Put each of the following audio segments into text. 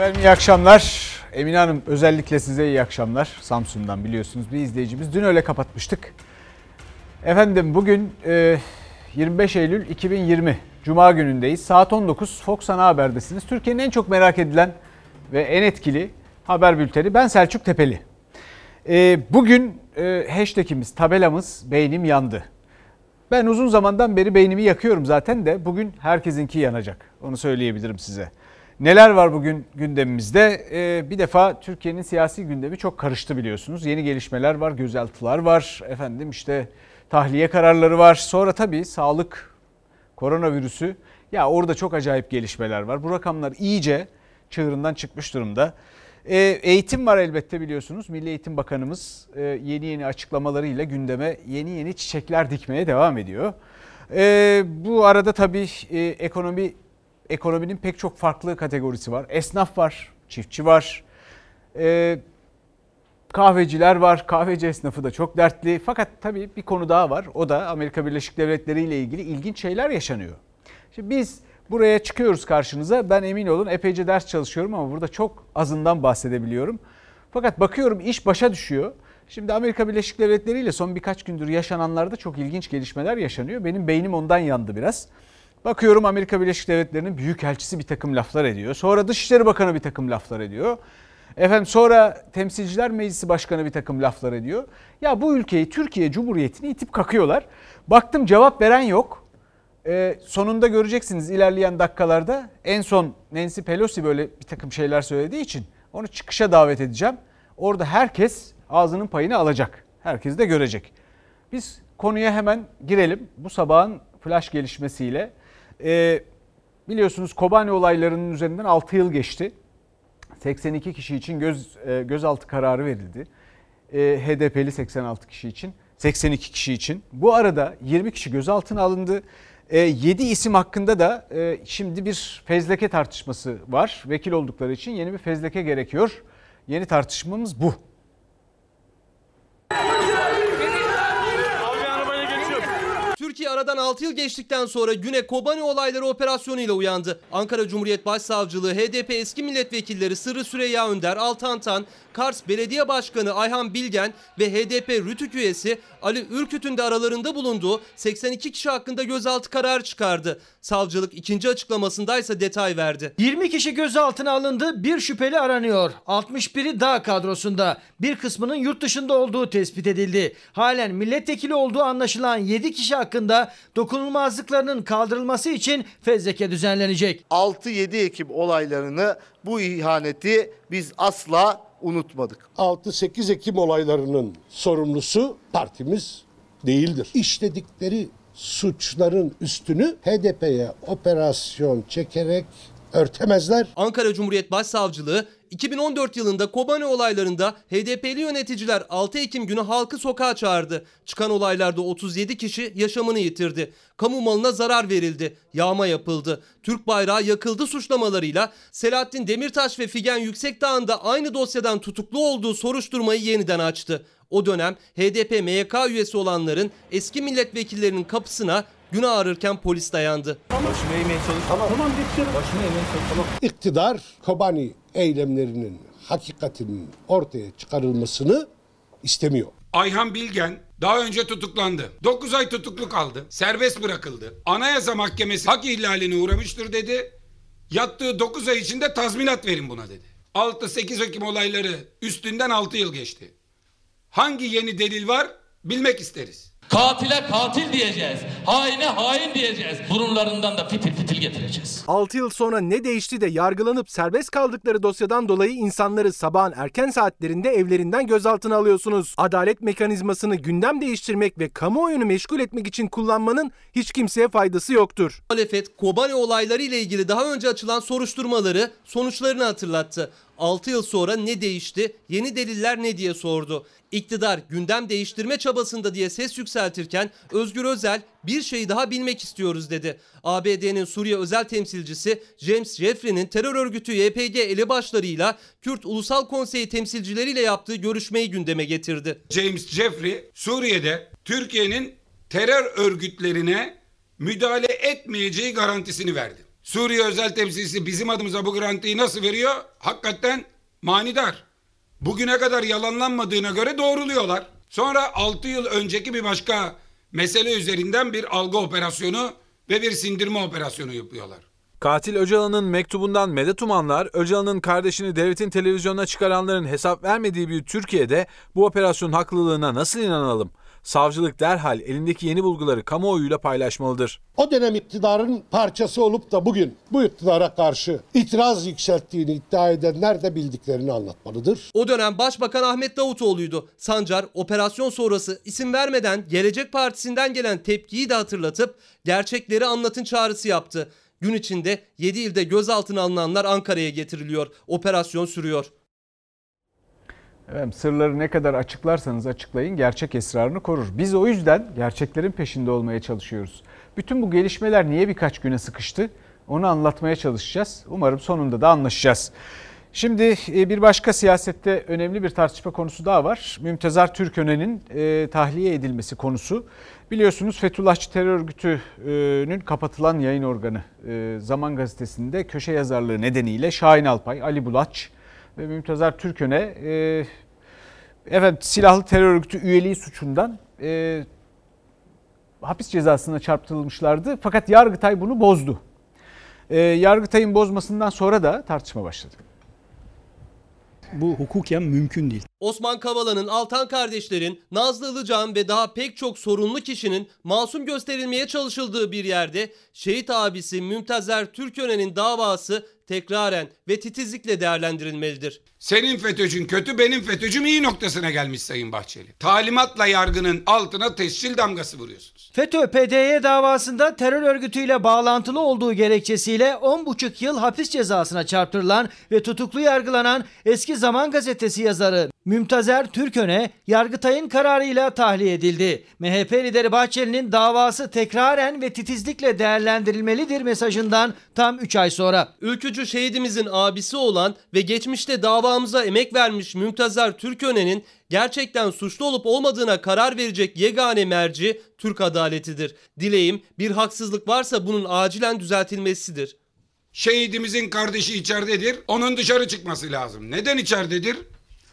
Efendim iyi akşamlar. Emine Hanım özellikle size iyi akşamlar. Samsun'dan biliyorsunuz bir izleyicimiz. Dün öyle kapatmıştık. Efendim bugün e, 25 Eylül 2020 Cuma günündeyiz. Saat 19 Fox Ana Haber'desiniz. Türkiye'nin en çok merak edilen ve en etkili haber bülteni. Ben Selçuk Tepeli. E, bugün e, hashtagimiz, tabelamız beynim yandı. Ben uzun zamandan beri beynimi yakıyorum zaten de bugün herkesinki yanacak. Onu söyleyebilirim size. Neler var bugün gündemimizde? Ee, bir defa Türkiye'nin siyasi gündemi çok karıştı biliyorsunuz. Yeni gelişmeler var, gözaltılar var, efendim işte tahliye kararları var. Sonra tabii sağlık, koronavirüsü. Ya orada çok acayip gelişmeler var. Bu rakamlar iyice çığırından çıkmış durumda. Ee, eğitim var elbette biliyorsunuz. Milli Eğitim Bakanımız e, yeni yeni açıklamalarıyla gündeme yeni yeni çiçekler dikmeye devam ediyor. Ee, bu arada tabii e, ekonomi ekonominin pek çok farklı kategorisi var. Esnaf var, çiftçi var, e, kahveciler var. Kahveci esnafı da çok dertli. Fakat tabii bir konu daha var. O da Amerika Birleşik Devletleri ile ilgili ilginç şeyler yaşanıyor. Şimdi biz buraya çıkıyoruz karşınıza. Ben emin olun epeyce ders çalışıyorum ama burada çok azından bahsedebiliyorum. Fakat bakıyorum iş başa düşüyor. Şimdi Amerika Birleşik Devletleri ile son birkaç gündür yaşananlarda çok ilginç gelişmeler yaşanıyor. Benim beynim ondan yandı biraz. Bakıyorum Amerika Birleşik Devletleri'nin büyükelçisi bir takım laflar ediyor. Sonra Dışişleri Bakanı bir takım laflar ediyor. Efendim sonra Temsilciler Meclisi Başkanı bir takım laflar ediyor. Ya bu ülkeyi Türkiye Cumhuriyeti'ni itip kakıyorlar. Baktım cevap veren yok. Ee, sonunda göreceksiniz ilerleyen dakikalarda. En son Nancy Pelosi böyle bir takım şeyler söylediği için onu çıkışa davet edeceğim. Orada herkes ağzının payını alacak. Herkes de görecek. Biz konuya hemen girelim. Bu sabahın flash gelişmesiyle e, biliyorsunuz Kobani olaylarının üzerinden 6 yıl geçti. 82 kişi için göz e, gözaltı kararı verildi. E, HDP'li 86 kişi için, 82 kişi için. Bu arada 20 kişi gözaltına alındı. E, 7 isim hakkında da e, şimdi bir fezleke tartışması var. Vekil oldukları için yeni bir fezleke gerekiyor. Yeni tartışmamız bu. Türkiye aradan 6 yıl geçtikten sonra güne Kobani olayları operasyonuyla uyandı. Ankara Cumhuriyet Başsavcılığı, HDP eski milletvekilleri Sırrı Süreyya Önder, Altan Tan, Kars Belediye Başkanı Ayhan Bilgen ve HDP Rütük üyesi Ali Ürküt'ün de aralarında bulunduğu 82 kişi hakkında gözaltı kararı çıkardı. Savcılık ikinci açıklamasında ise detay verdi. 20 kişi gözaltına alındı, bir şüpheli aranıyor. 61'i dağ kadrosunda, bir kısmının yurt dışında olduğu tespit edildi. Halen milletvekili olduğu anlaşılan 7 kişi hakkında dokunulmazlıklarının kaldırılması için fezleke düzenlenecek. 6-7 Ekim olaylarını bu ihaneti biz asla unutmadık. 6-8 Ekim olaylarının sorumlusu partimiz değildir. İşledikleri suçların üstünü HDP'ye operasyon çekerek örtemezler. Ankara Cumhuriyet Başsavcılığı 2014 yılında Kobani olaylarında HDP'li yöneticiler 6 Ekim günü halkı sokağa çağırdı. Çıkan olaylarda 37 kişi yaşamını yitirdi. Kamu malına zarar verildi. Yağma yapıldı. Türk bayrağı yakıldı suçlamalarıyla Selahattin Demirtaş ve Figen Yüksekdağ'ın aynı dosyadan tutuklu olduğu soruşturmayı yeniden açtı. O dönem HDP MYK üyesi olanların eski milletvekillerinin kapısına gün ağrırken polis dayandı. İktidar Kobani eylemlerinin hakikatinin ortaya çıkarılmasını istemiyor. Ayhan Bilgen daha önce tutuklandı. 9 ay tutuklu kaldı. Serbest bırakıldı. Anayasa Mahkemesi hak ihlaline uğramıştır dedi. Yattığı 9 ay içinde tazminat verin buna dedi. 6-8 Ekim olayları üstünden 6 yıl geçti. Hangi yeni delil var bilmek isteriz. Katile katil diyeceğiz. Haine hain diyeceğiz. Burunlarından da fitil fitil getireceğiz. 6 yıl sonra ne değişti de yargılanıp serbest kaldıkları dosyadan dolayı insanları sabahın erken saatlerinde evlerinden gözaltına alıyorsunuz. Adalet mekanizmasını gündem değiştirmek ve kamuoyunu meşgul etmek için kullanmanın hiç kimseye faydası yoktur. Muhalefet Kobani olayları ile ilgili daha önce açılan soruşturmaları sonuçlarını hatırlattı. 6 yıl sonra ne değişti, yeni deliller ne diye sordu. İktidar gündem değiştirme çabasında diye ses yükseltirken Özgür Özel bir şeyi daha bilmek istiyoruz dedi. ABD'nin Suriye özel temsilcisi James Jeffrey'nin terör örgütü YPG elebaşlarıyla Kürt Ulusal Konseyi temsilcileriyle yaptığı görüşmeyi gündeme getirdi. James Jeffrey Suriye'de Türkiye'nin terör örgütlerine müdahale etmeyeceği garantisini verdi. Suriye özel temsilcisi bizim adımıza bu garantiyi nasıl veriyor? Hakikaten manidar. Bugüne kadar yalanlanmadığına göre doğruluyorlar. Sonra 6 yıl önceki bir başka mesele üzerinden bir algı operasyonu ve bir sindirme operasyonu yapıyorlar. Katil Öcalan'ın mektubundan medet umanlar, Öcalan'ın kardeşini devletin televizyonuna çıkaranların hesap vermediği bir Türkiye'de bu operasyonun haklılığına nasıl inanalım? Savcılık derhal elindeki yeni bulguları kamuoyuyla paylaşmalıdır. O dönem iktidarın parçası olup da bugün bu iktidara karşı itiraz yükselttiğini iddia edenler de bildiklerini anlatmalıdır. O dönem Başbakan Ahmet Davutoğlu'ydu. Sancar operasyon sonrası isim vermeden Gelecek Partisi'nden gelen tepkiyi de hatırlatıp gerçekleri anlatın çağrısı yaptı. Gün içinde 7 ilde gözaltına alınanlar Ankara'ya getiriliyor. Operasyon sürüyor. Efendim, sırları ne kadar açıklarsanız açıklayın gerçek esrarını korur. Biz o yüzden gerçeklerin peşinde olmaya çalışıyoruz. Bütün bu gelişmeler niye birkaç güne sıkıştı? Onu anlatmaya çalışacağız. Umarım sonunda da anlaşacağız. Şimdi e, bir başka siyasette önemli bir tartışma konusu daha var. Mümtezar Türköne'nin e, tahliye edilmesi konusu. Biliyorsunuz Fethullahçı terör örgütünün kapatılan yayın organı e, Zaman Gazetesi'nde köşe yazarlığı nedeniyle Şahin Alpay, Ali Bulaç ve Mümtezar Türköne e, efendim, silahlı terör örgütü üyeliği suçundan e, hapis cezasına çarptırılmışlardı. Fakat Yargıtay bunu bozdu. E, Yargıtay'ın bozmasından sonra da tartışma başladı bu hukuken mümkün değil. Osman Kavala'nın, Altan kardeşlerin, Nazlı Ilıcan ve daha pek çok sorunlu kişinin masum gösterilmeye çalışıldığı bir yerde şehit abisi Mümtazer Türkören'in davası tekraren ve titizlikle değerlendirilmelidir. Senin FETÖ'cün kötü benim FETÖ'cüm iyi noktasına gelmiş Sayın Bahçeli. Talimatla yargının altına tescil damgası vuruyorsunuz. FETÖ PDY davasında terör örgütüyle bağlantılı olduğu gerekçesiyle 10,5 yıl hapis cezasına çarptırılan ve tutuklu yargılanan eski Zaman Gazetesi yazarı Mümtazer Türköne Yargıtay'ın kararıyla tahliye edildi. MHP lideri Bahçeli'nin davası tekraren ve titizlikle değerlendirilmelidir mesajından tam 3 ay sonra. Ülkücü şehidimizin abisi olan ve geçmişte davamıza emek vermiş Mümtazer Türköne'nin gerçekten suçlu olup olmadığına karar verecek yegane merci Türk adaletidir. Dileğim bir haksızlık varsa bunun acilen düzeltilmesidir. Şehidimizin kardeşi içeridedir. Onun dışarı çıkması lazım. Neden içeridedir?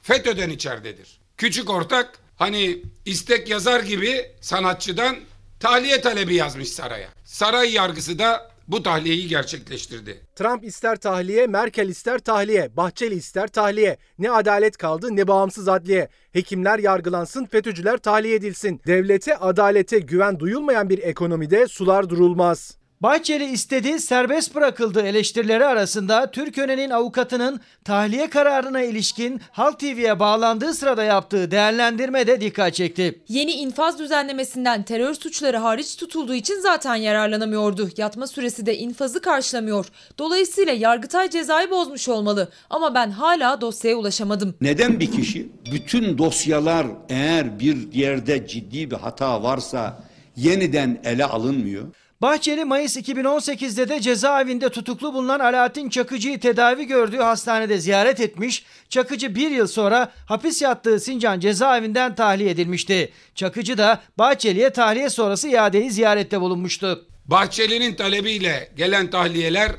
FETÖ'den içeridedir. Küçük ortak hani istek yazar gibi sanatçıdan tahliye talebi yazmış saraya. Saray yargısı da bu tahliyeyi gerçekleştirdi. Trump ister tahliye, Merkel ister tahliye, Bahçeli ister tahliye. Ne adalet kaldı ne bağımsız adliye. Hekimler yargılansın, FETÖ'cüler tahliye edilsin. Devlete, adalete güven duyulmayan bir ekonomide sular durulmaz. Bahçeli istedi, serbest bırakıldı eleştirileri arasında Türköne'nin avukatının tahliye kararına ilişkin Halk TV'ye bağlandığı sırada yaptığı değerlendirme de dikkat çekti. Yeni infaz düzenlemesinden terör suçları hariç tutulduğu için zaten yararlanamıyordu. Yatma süresi de infazı karşılamıyor. Dolayısıyla Yargıtay cezayı bozmuş olmalı ama ben hala dosyaya ulaşamadım. Neden bir kişi bütün dosyalar eğer bir yerde ciddi bir hata varsa yeniden ele alınmıyor? Bahçeli Mayıs 2018'de de cezaevinde tutuklu bulunan Alaaddin Çakıcı'yı tedavi gördüğü hastanede ziyaret etmiş. Çakıcı bir yıl sonra hapis yattığı Sincan cezaevinden tahliye edilmişti. Çakıcı da Bahçeli'ye tahliye sonrası iadeyi ziyarette bulunmuştu. Bahçeli'nin talebiyle gelen tahliyeler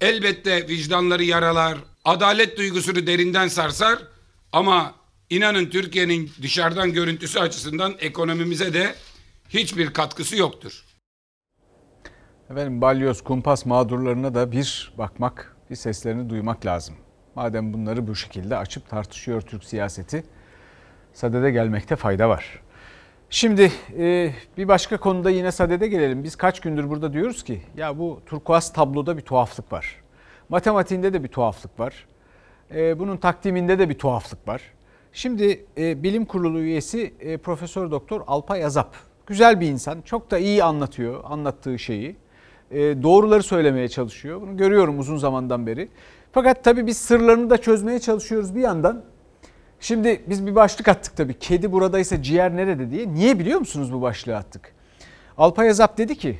elbette vicdanları yaralar, adalet duygusunu derinden sarsar ama inanın Türkiye'nin dışarıdan görüntüsü açısından ekonomimize de hiçbir katkısı yoktur. Efendim balyoz, kumpas mağdurlarına da bir bakmak, bir seslerini duymak lazım. Madem bunları bu şekilde açıp tartışıyor Türk siyaseti, sadede gelmekte fayda var. Şimdi e, bir başka konuda yine sadede gelelim. Biz kaç gündür burada diyoruz ki ya bu turkuaz tabloda bir tuhaflık var. Matematiğinde de bir tuhaflık var. E, bunun takdiminde de bir tuhaflık var. Şimdi e, bilim kurulu üyesi Profesör Doktor Alpay Azap. Güzel bir insan. Çok da iyi anlatıyor anlattığı şeyi. E, doğruları söylemeye çalışıyor. Bunu görüyorum uzun zamandan beri. Fakat tabii biz sırlarını da çözmeye çalışıyoruz bir yandan. Şimdi biz bir başlık attık tabii. Kedi buradaysa ciğer nerede diye. Niye biliyor musunuz bu başlığı attık? Alpay Azap dedi ki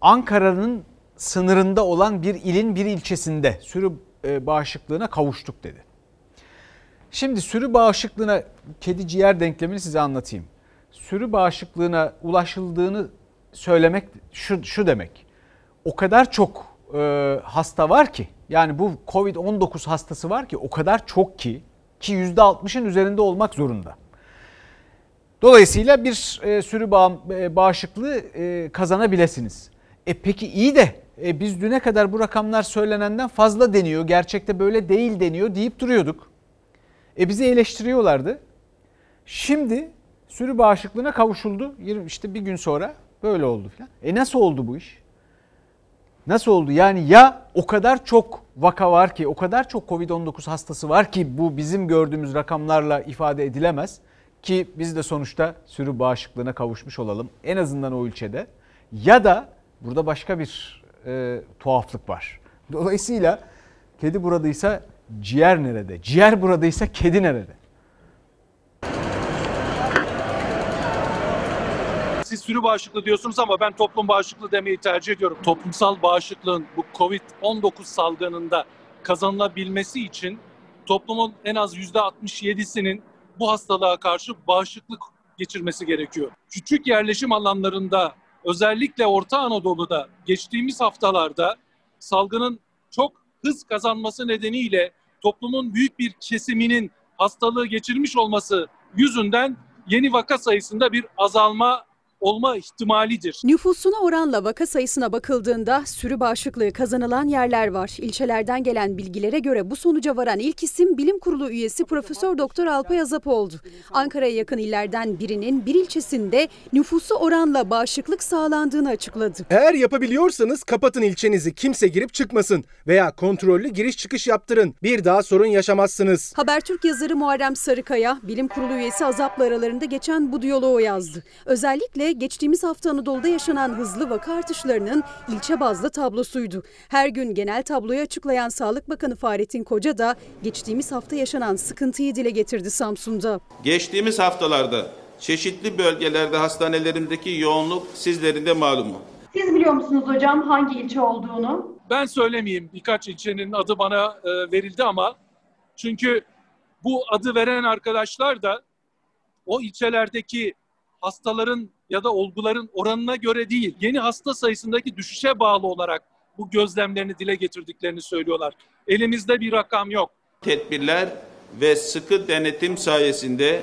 Ankara'nın sınırında olan bir ilin bir ilçesinde sürü e, bağışıklığına kavuştuk dedi. Şimdi sürü bağışıklığına kedi ciğer denklemini size anlatayım. Sürü bağışıklığına ulaşıldığını söylemek şu, şu demek o kadar çok e, hasta var ki yani bu Covid-19 hastası var ki o kadar çok ki ki %60'ın üzerinde olmak zorunda. Dolayısıyla bir e, sürü bağ, e, bağışıklığı e, kazanabilirsiniz. E peki iyi de e, biz düne kadar bu rakamlar söylenenden fazla deniyor. Gerçekte böyle değil deniyor deyip duruyorduk. E bizi eleştiriyorlardı. Şimdi sürü bağışıklığına kavuşuldu. İşte bir gün sonra böyle oldu falan. E nasıl oldu bu iş? Nasıl oldu? Yani ya o kadar çok vaka var ki, o kadar çok Covid-19 hastası var ki bu bizim gördüğümüz rakamlarla ifade edilemez ki biz de sonuçta sürü bağışıklığına kavuşmuş olalım en azından o ilçede. Ya da burada başka bir e, tuhaflık var. Dolayısıyla kedi buradaysa ciğer nerede? Ciğer buradaysa kedi nerede? Siz sürü bağışıklığı diyorsunuz ama ben toplum bağışıklığı demeyi tercih ediyorum. Toplumsal bağışıklığın bu Covid-19 salgınında kazanılabilmesi için toplumun en az %67'sinin bu hastalığa karşı bağışıklık geçirmesi gerekiyor. Küçük yerleşim alanlarında özellikle Orta Anadolu'da geçtiğimiz haftalarda salgının çok hız kazanması nedeniyle toplumun büyük bir kesiminin hastalığı geçirmiş olması yüzünden yeni vaka sayısında bir azalma olma ihtimalidir. Nüfusuna oranla vaka sayısına bakıldığında sürü bağışıklığı kazanılan yerler var. İlçelerden gelen bilgilere göre bu sonuca varan ilk isim Bilim Kurulu üyesi Profesör Doktor Alpay Azap oldu. Ankara'ya yakın illerden birinin bir ilçesinde nüfusu oranla bağışıklık sağlandığını açıkladı. Eğer yapabiliyorsanız kapatın ilçenizi kimse girip çıkmasın veya kontrollü giriş çıkış yaptırın. Bir daha sorun yaşamazsınız. Habertürk yazarı Muharrem Sarıkaya, Bilim Kurulu üyesi Azap'la aralarında geçen bu diyaloğu yazdı. Özellikle geçtiğimiz hafta Anadolu'da yaşanan hızlı vaka artışlarının ilçe bazlı tablosuydu. Her gün genel tabloyu açıklayan Sağlık Bakanı Fahrettin Koca da geçtiğimiz hafta yaşanan sıkıntıyı dile getirdi Samsun'da. Geçtiğimiz haftalarda çeşitli bölgelerde hastanelerindeki yoğunluk sizlerin de malumu. Siz biliyor musunuz hocam hangi ilçe olduğunu? Ben söylemeyeyim birkaç ilçenin adı bana e, verildi ama çünkü bu adı veren arkadaşlar da o ilçelerdeki hastaların ya da olguların oranına göre değil, yeni hasta sayısındaki düşüşe bağlı olarak bu gözlemlerini dile getirdiklerini söylüyorlar. Elimizde bir rakam yok. Tedbirler ve sıkı denetim sayesinde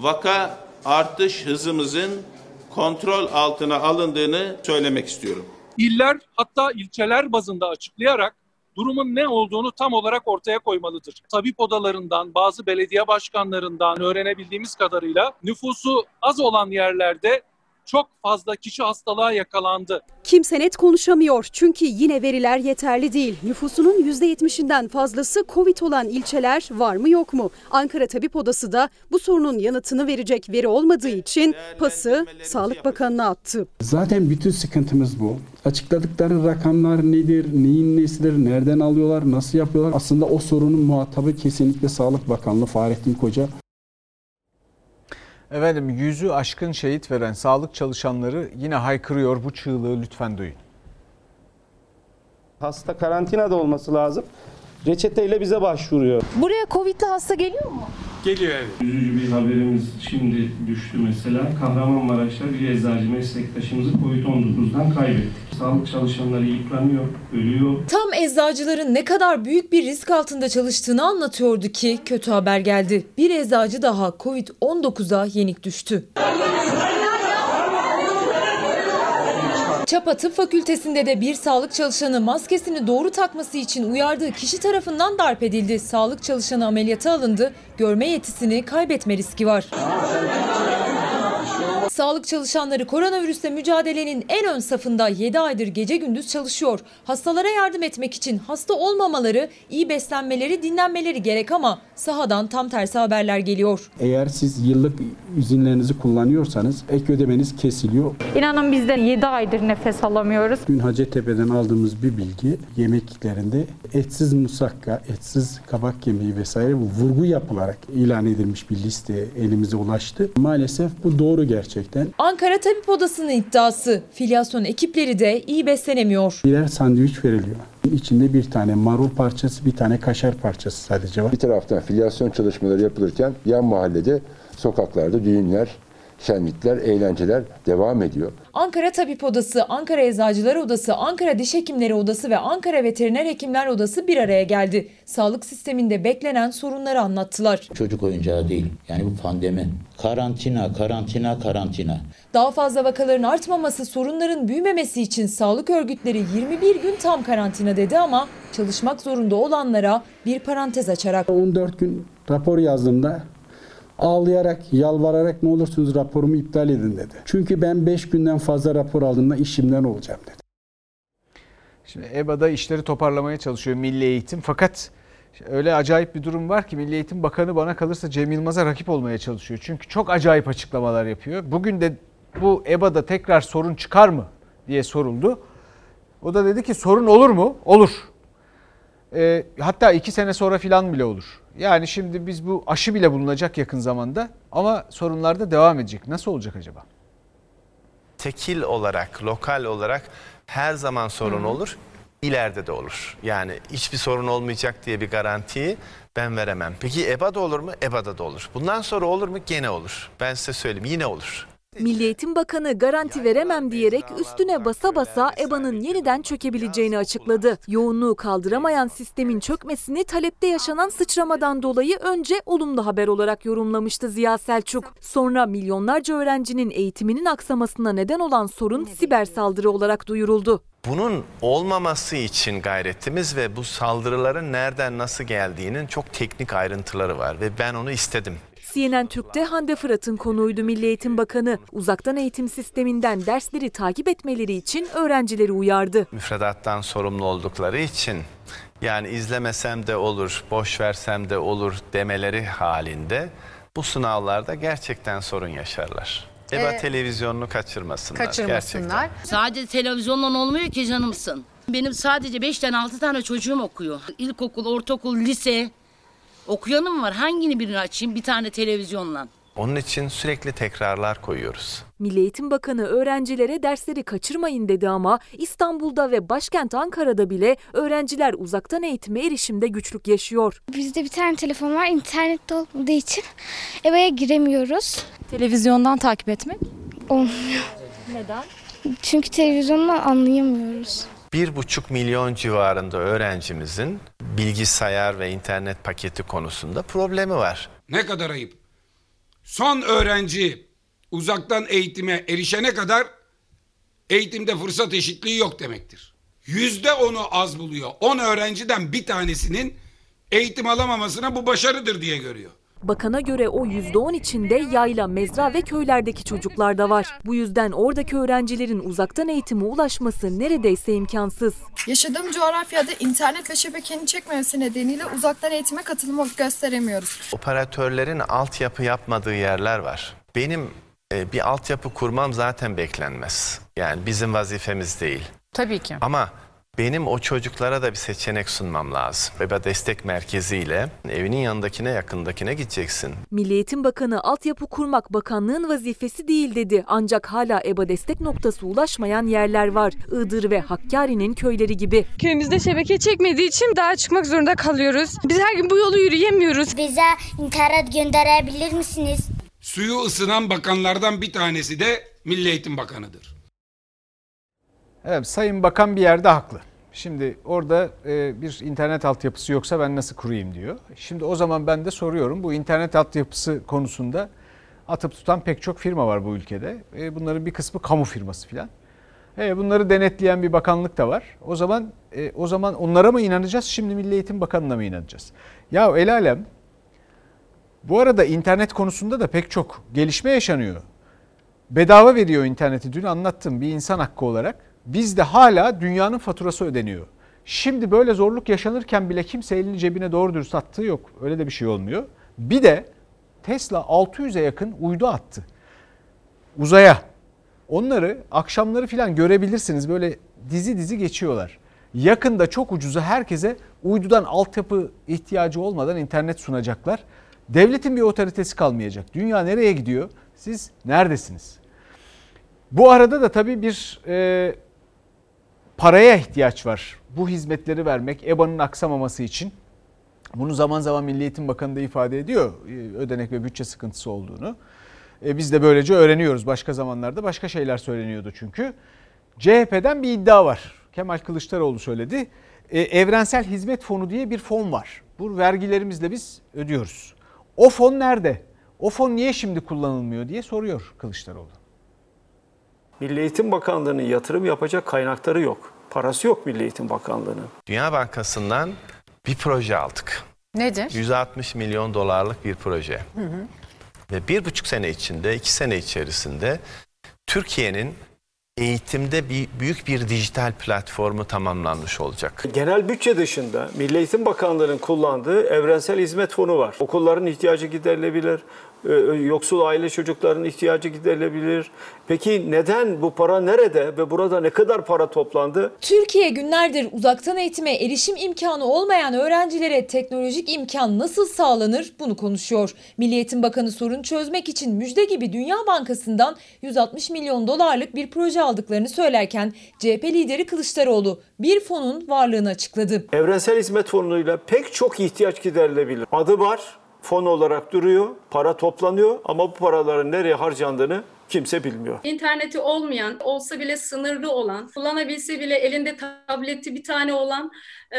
vaka artış hızımızın kontrol altına alındığını söylemek istiyorum. İller hatta ilçeler bazında açıklayarak durumun ne olduğunu tam olarak ortaya koymalıdır. Tabip odalarından, bazı belediye başkanlarından öğrenebildiğimiz kadarıyla nüfusu az olan yerlerde çok fazla kişi hastalığa yakalandı. Kimse net konuşamıyor çünkü yine veriler yeterli değil. Nüfusunun %70'inden fazlası Covid olan ilçeler var mı yok mu? Ankara Tabip Odası da bu sorunun yanıtını verecek veri olmadığı için pası Sağlık Bakanı'na attı. Zaten bütün sıkıntımız bu. Açıkladıkları rakamlar nedir, neyin nesidir, nereden alıyorlar, nasıl yapıyorlar? Aslında o sorunun muhatabı kesinlikle Sağlık Bakanlığı Fahrettin Koca. Efendim yüzü aşkın şehit veren sağlık çalışanları yine haykırıyor bu çığlığı lütfen duyun. Hasta karantinada olması lazım. Reçeteyle bize başvuruyor. Buraya Covid'li hasta geliyor mu? Geliyor evet. Üzücü bir haberimiz şimdi düştü mesela. Kahramanmaraş'ta bir eczacı meslektaşımızı Covid-19'dan kaybettik. Sağlık çalışanları yıpranıyor, ölüyor. Tam eczacıların ne kadar büyük bir risk altında çalıştığını anlatıyordu ki kötü haber geldi. Bir eczacı daha Covid-19'a yenik düştü. Çapa Tıp Fakültesi'nde de bir sağlık çalışanı maskesini doğru takması için uyardığı kişi tarafından darp edildi. Sağlık çalışanı ameliyata alındı. Görme yetisini kaybetme riski var. Sağlık çalışanları koronavirüsle mücadelenin en ön safında 7 aydır gece gündüz çalışıyor. Hastalara yardım etmek için hasta olmamaları, iyi beslenmeleri, dinlenmeleri gerek ama sahadan tam tersi haberler geliyor. Eğer siz yıllık izinlerinizi kullanıyorsanız ek ödemeniz kesiliyor. İnanın biz de 7 aydır nefes alamıyoruz. Dün Hacettepe'den aldığımız bir bilgi yemeklerinde etsiz musakka, etsiz kabak kemiği vesaire bu vurgu yapılarak ilan edilmiş bir liste elimize ulaştı. Maalesef bu doğru gerçekten. Ankara Tabip Odası'nın iddiası. Filyasyon ekipleri de iyi beslenemiyor. Birer sandviç veriliyor. İçinde bir tane marul parçası, bir tane kaşar parçası sadece var. Bir taraftan filyasyon çalışmaları yapılırken yan mahallede, sokaklarda düğünler, şenlikler, eğlenceler devam ediyor. Ankara Tabip Odası, Ankara Eczacılar Odası, Ankara Diş Hekimleri Odası ve Ankara Veteriner Hekimler Odası bir araya geldi. Sağlık sisteminde beklenen sorunları anlattılar. Çocuk oyuncağı değil. Yani bu pandemi. Karantina, karantina, karantina. Daha fazla vakaların artmaması, sorunların büyümemesi için sağlık örgütleri 21 gün tam karantina dedi ama çalışmak zorunda olanlara bir parantez açarak 14 gün rapor yazdığımda ağlayarak, yalvararak ne olursunuz raporumu iptal edin dedi. Çünkü ben 5 günden fazla rapor aldığımda işimden olacağım dedi. Şimdi EBA'da işleri toparlamaya çalışıyor Milli Eğitim fakat öyle acayip bir durum var ki Milli Eğitim Bakanı bana kalırsa Cem Yılmaz'a rakip olmaya çalışıyor. Çünkü çok acayip açıklamalar yapıyor. Bugün de bu EBA'da tekrar sorun çıkar mı diye soruldu. O da dedi ki sorun olur mu? Olur. E, hatta iki sene sonra filan bile olur. Yani şimdi biz bu aşı bile bulunacak yakın zamanda ama sorunlar da devam edecek. Nasıl olacak acaba? Tekil olarak, lokal olarak her zaman sorun olur. İleride de olur. Yani hiçbir sorun olmayacak diye bir garantiyi ben veremem. Peki EBA'da olur mu? EBA'da da olur. Bundan sonra olur mu? Gene olur. Ben size söyleyeyim yine olur. Milli Eğitim Bakanı garanti veremem diyerek üstüne basa basa EBA'nın yeniden çökebileceğini açıkladı. Yoğunluğu kaldıramayan sistemin çökmesini talepte yaşanan sıçramadan dolayı önce olumlu haber olarak yorumlamıştı Ziya Selçuk. Sonra milyonlarca öğrencinin eğitiminin aksamasına neden olan sorun siber saldırı olarak duyuruldu. Bunun olmaması için gayretimiz ve bu saldırıların nereden nasıl geldiğinin çok teknik ayrıntıları var ve ben onu istedim. CNN Türk'te Hande Fırat'ın konuğuydu Milli Eğitim Bakanı. Uzaktan eğitim sisteminden dersleri takip etmeleri için öğrencileri uyardı. Müfredattan sorumlu oldukları için yani izlemesem de olur, boş versem de olur demeleri halinde bu sınavlarda gerçekten sorun yaşarlar. EBA Ee, televizyonunu kaçırmasınlar. Kaçırmasınlar. Gerçekten. Sadece televizyonla olmuyor ki canımsın. Benim sadece 5 tane 6 tane çocuğum okuyor. İlkokul, ortaokul, lise. Okuyanım var. Hangini birini açayım bir tane televizyonla? Onun için sürekli tekrarlar koyuyoruz. Milli Eğitim Bakanı öğrencilere dersleri kaçırmayın dedi ama İstanbul'da ve başkent Ankara'da bile öğrenciler uzaktan eğitime erişimde güçlük yaşıyor. Bizde bir tane telefon var. internette olmadığı için eve giremiyoruz. Televizyondan takip etmek? Olmuyor. Neden? Çünkü televizyondan anlayamıyoruz. Bir buçuk milyon civarında öğrencimizin bilgisayar ve internet paketi konusunda problemi var. Ne kadar ayıp. Son öğrenci uzaktan eğitime erişene kadar eğitimde fırsat eşitliği yok demektir. Yüzde onu az buluyor. On öğrenciden bir tanesinin eğitim alamamasına bu başarıdır diye görüyor. Bakana göre o %10 içinde yayla, mezra ve köylerdeki çocuklar da var. Bu yüzden oradaki öğrencilerin uzaktan eğitime ulaşması neredeyse imkansız. Yaşadığım coğrafyada internet ve şebekenin çekmemesi nedeniyle uzaktan eğitime katılım gösteremiyoruz. Operatörlerin altyapı yapmadığı yerler var. Benim e, bir altyapı kurmam zaten beklenmez. Yani bizim vazifemiz değil. Tabii ki. Ama benim o çocuklara da bir seçenek sunmam lazım. Beba Destek Merkezi'yle evinin yanındakine yakındakine gideceksin. Milli Eğitim Bakanı altyapı kurmak bakanlığın vazifesi değil dedi. Ancak hala EBA destek noktası ulaşmayan yerler var. Iğdır ve Hakkari'nin köyleri gibi. Köyümüzde şebeke çekmediği için daha çıkmak zorunda kalıyoruz. Biz her gün bu yolu yürüyemiyoruz. Bize internet gönderebilir misiniz? Suyu ısınan bakanlardan bir tanesi de Milli Eğitim Bakanı'dır. Evet Sayın Bakan bir yerde haklı. Şimdi orada e, bir internet altyapısı yoksa ben nasıl kurayım diyor. Şimdi o zaman ben de soruyorum bu internet altyapısı konusunda atıp tutan pek çok firma var bu ülkede. E, bunların bir kısmı kamu firması filan. E, bunları denetleyen bir bakanlık da var. O zaman o zaman onlara mı inanacağız? Şimdi Milli Eğitim Bakanı'na mı inanacağız? Ya el alem bu arada internet konusunda da pek çok gelişme yaşanıyor. Bedava veriyor interneti dün anlattım bir insan hakkı olarak. Bizde hala dünyanın faturası ödeniyor. Şimdi böyle zorluk yaşanırken bile kimse elini cebine doğru dürüst attığı yok. Öyle de bir şey olmuyor. Bir de Tesla 600'e yakın uydu attı. Uzaya. Onları akşamları filan görebilirsiniz. Böyle dizi dizi geçiyorlar. Yakında çok ucuza herkese uydudan altyapı ihtiyacı olmadan internet sunacaklar. Devletin bir otoritesi kalmayacak. Dünya nereye gidiyor? Siz neredesiniz? Bu arada da tabii bir e, paraya ihtiyaç var. Bu hizmetleri vermek EBA'nın aksamaması için. Bunu zaman zaman Milli Eğitim Bakanı da ifade ediyor. e, Ödenek ve bütçe sıkıntısı olduğunu. E, biz de böylece öğreniyoruz. Başka zamanlarda başka şeyler söyleniyordu çünkü. CHP'den bir iddia var. Kemal Kılıçdaroğlu söyledi. E, Evrensel Hizmet Fonu diye bir fon var. Bu vergilerimizle biz ödüyoruz. O fon nerede? O fon niye şimdi kullanılmıyor diye soruyor Kılıçdaroğlu. Milli Eğitim Bakanlığı'nın yatırım yapacak kaynakları yok. Parası yok Milli Eğitim Bakanlığı'nın. Dünya Bankası'ndan bir proje aldık. Nedir? 160 milyon dolarlık bir proje. Hı hı. Ve bir buçuk sene içinde, iki sene içerisinde Türkiye'nin eğitimde bir büyük bir dijital platformu tamamlanmış olacak. Genel bütçe dışında Milli Eğitim Bakanlığı'nın kullandığı evrensel hizmet fonu var. Okulların ihtiyacı giderilebilir, yoksul aile çocukların ihtiyacı giderilebilir. Peki neden bu para nerede ve burada ne kadar para toplandı? Türkiye günlerdir uzaktan eğitime erişim imkanı olmayan öğrencilere teknolojik imkan nasıl sağlanır bunu konuşuyor. Milli Eğitim Bakanı sorun çözmek için müjde gibi Dünya Bankası'ndan 160 milyon dolarlık bir proje aldıklarını söylerken CHP lideri Kılıçdaroğlu bir fonun varlığını açıkladı. Evrensel hizmet fonuyla pek çok ihtiyaç giderilebilir. Adı var, fon olarak duruyor, para toplanıyor ama bu paraların nereye harcandığını kimse bilmiyor. İnterneti olmayan, olsa bile sınırlı olan, kullanabilse bile elinde tableti bir tane olan,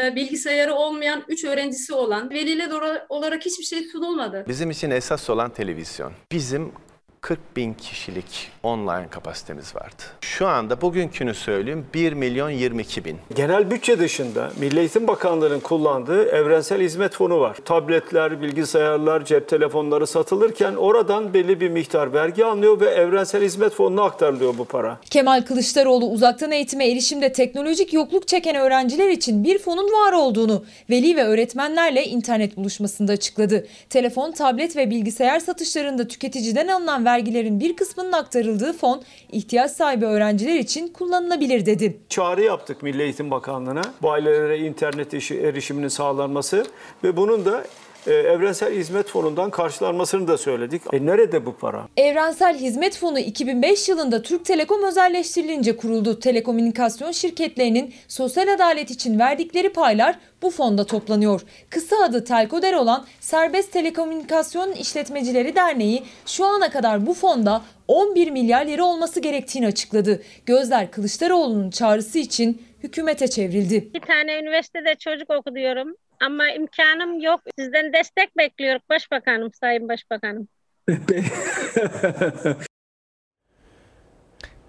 e, bilgisayarı olmayan 3 öğrencisi olan veliler olarak hiçbir şey sunulmadı. Bizim için esas olan televizyon. Bizim 40 bin kişilik online kapasitemiz vardı. Şu anda bugünkünü söyleyeyim 1 milyon 22 bin. Genel bütçe dışında Milli Eğitim Bakanlığı'nın kullandığı evrensel hizmet fonu var. Tabletler, bilgisayarlar, cep telefonları satılırken oradan belli bir miktar vergi alınıyor ve evrensel hizmet fonuna aktarılıyor bu para. Kemal Kılıçdaroğlu uzaktan eğitime erişimde teknolojik yokluk çeken öğrenciler için bir fonun var olduğunu veli ve öğretmenlerle internet buluşmasında açıkladı. Telefon, tablet ve bilgisayar satışlarında tüketiciden alınan vergilerin bir kısmının aktarıldığı fon ihtiyaç sahibi öğrenciler için kullanılabilir dedi. Çağrı yaptık Milli Eğitim Bakanlığı'na bu ailelere internet erişiminin sağlanması ve bunun da e, Evrensel Hizmet Fonu'ndan karşılanmasını da söyledik. E nerede bu para? Evrensel Hizmet Fonu 2005 yılında Türk Telekom özelleştirilince kuruldu. Telekomünikasyon şirketlerinin sosyal adalet için verdikleri paylar bu fonda toplanıyor. Kısa adı Telkoder olan Serbest Telekomünikasyon İşletmecileri Derneği şu ana kadar bu fonda 11 milyar lira olması gerektiğini açıkladı. Gözler Kılıçdaroğlu'nun çağrısı için hükümete çevrildi. Bir tane üniversitede çocuk okuyorum ama imkanım yok. Sizden destek bekliyoruz Başbakanım, Sayın Başbakanım.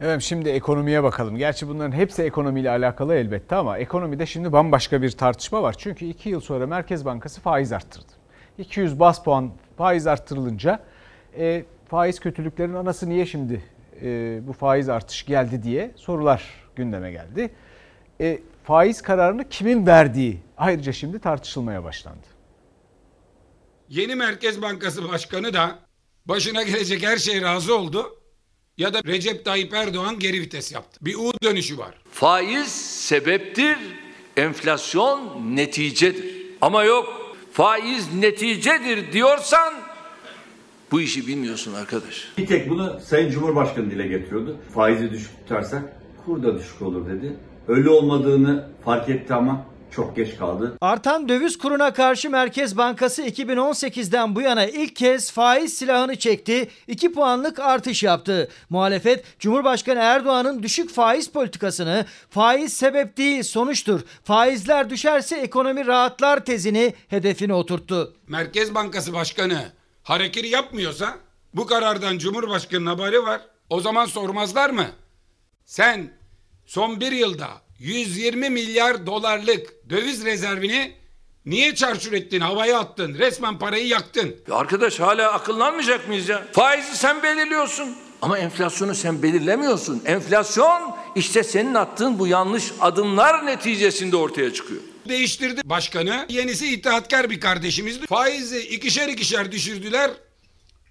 Evet şimdi ekonomiye bakalım. Gerçi bunların hepsi ekonomiyle alakalı elbette ama ekonomide şimdi bambaşka bir tartışma var. Çünkü 2 yıl sonra Merkez Bankası faiz arttırdı. 200 bas puan faiz arttırılınca e, faiz kötülüklerin anası niye şimdi e, bu faiz artışı geldi diye sorular gündeme geldi. E, faiz kararını kimin verdiği ayrıca şimdi tartışılmaya başlandı. Yeni Merkez Bankası Başkanı da başına gelecek her şeye razı oldu ya da Recep Tayyip Erdoğan geri vites yaptı. Bir U dönüşü var. Faiz sebeptir, enflasyon neticedir. Ama yok faiz neticedir diyorsan bu işi bilmiyorsun arkadaş. Bir tek bunu Sayın Cumhurbaşkanı dile getiriyordu. Faizi düşük tutarsak kur da düşük olur dedi. Öyle olmadığını fark etti ama çok geç kaldı. Artan döviz kuruna karşı Merkez Bankası 2018'den bu yana ilk kez faiz silahını çekti. 2 puanlık artış yaptı. Muhalefet Cumhurbaşkanı Erdoğan'ın düşük faiz politikasını faiz sebep değil sonuçtur. Faizler düşerse ekonomi rahatlar tezini hedefine oturttu. Merkez Bankası Başkanı hareketi yapmıyorsa bu karardan Cumhurbaşkanı'nın haberi var. O zaman sormazlar mı? Sen son bir yılda 120 milyar dolarlık döviz rezervini niye çarçur ettin, havaya attın, resmen parayı yaktın? Ya arkadaş hala akıllanmayacak mıyız ya? Faizi sen belirliyorsun. Ama enflasyonu sen belirlemiyorsun. Enflasyon işte senin attığın bu yanlış adımlar neticesinde ortaya çıkıyor. Değiştirdi başkanı. Yenisi itaatkar bir kardeşimizdi. Faizi ikişer ikişer düşürdüler.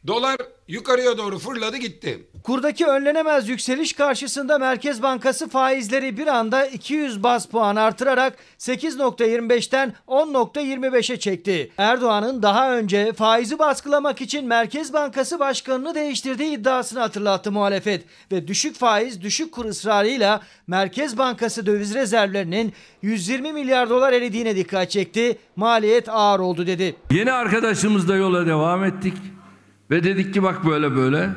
Dolar yukarıya doğru fırladı gitti. Kurdaki önlenemez yükseliş karşısında Merkez Bankası faizleri bir anda 200 bas puan artırarak 8.25'ten 10.25'e çekti. Erdoğan'ın daha önce faizi baskılamak için Merkez Bankası Başkanı'nı değiştirdiği iddiasını hatırlattı muhalefet ve düşük faiz düşük kur ısrarıyla Merkez Bankası döviz rezervlerinin 120 milyar dolar eridiğine dikkat çekti. Maliyet ağır oldu dedi. Yeni arkadaşımızla yola devam ettik. Ve dedik ki bak böyle böyle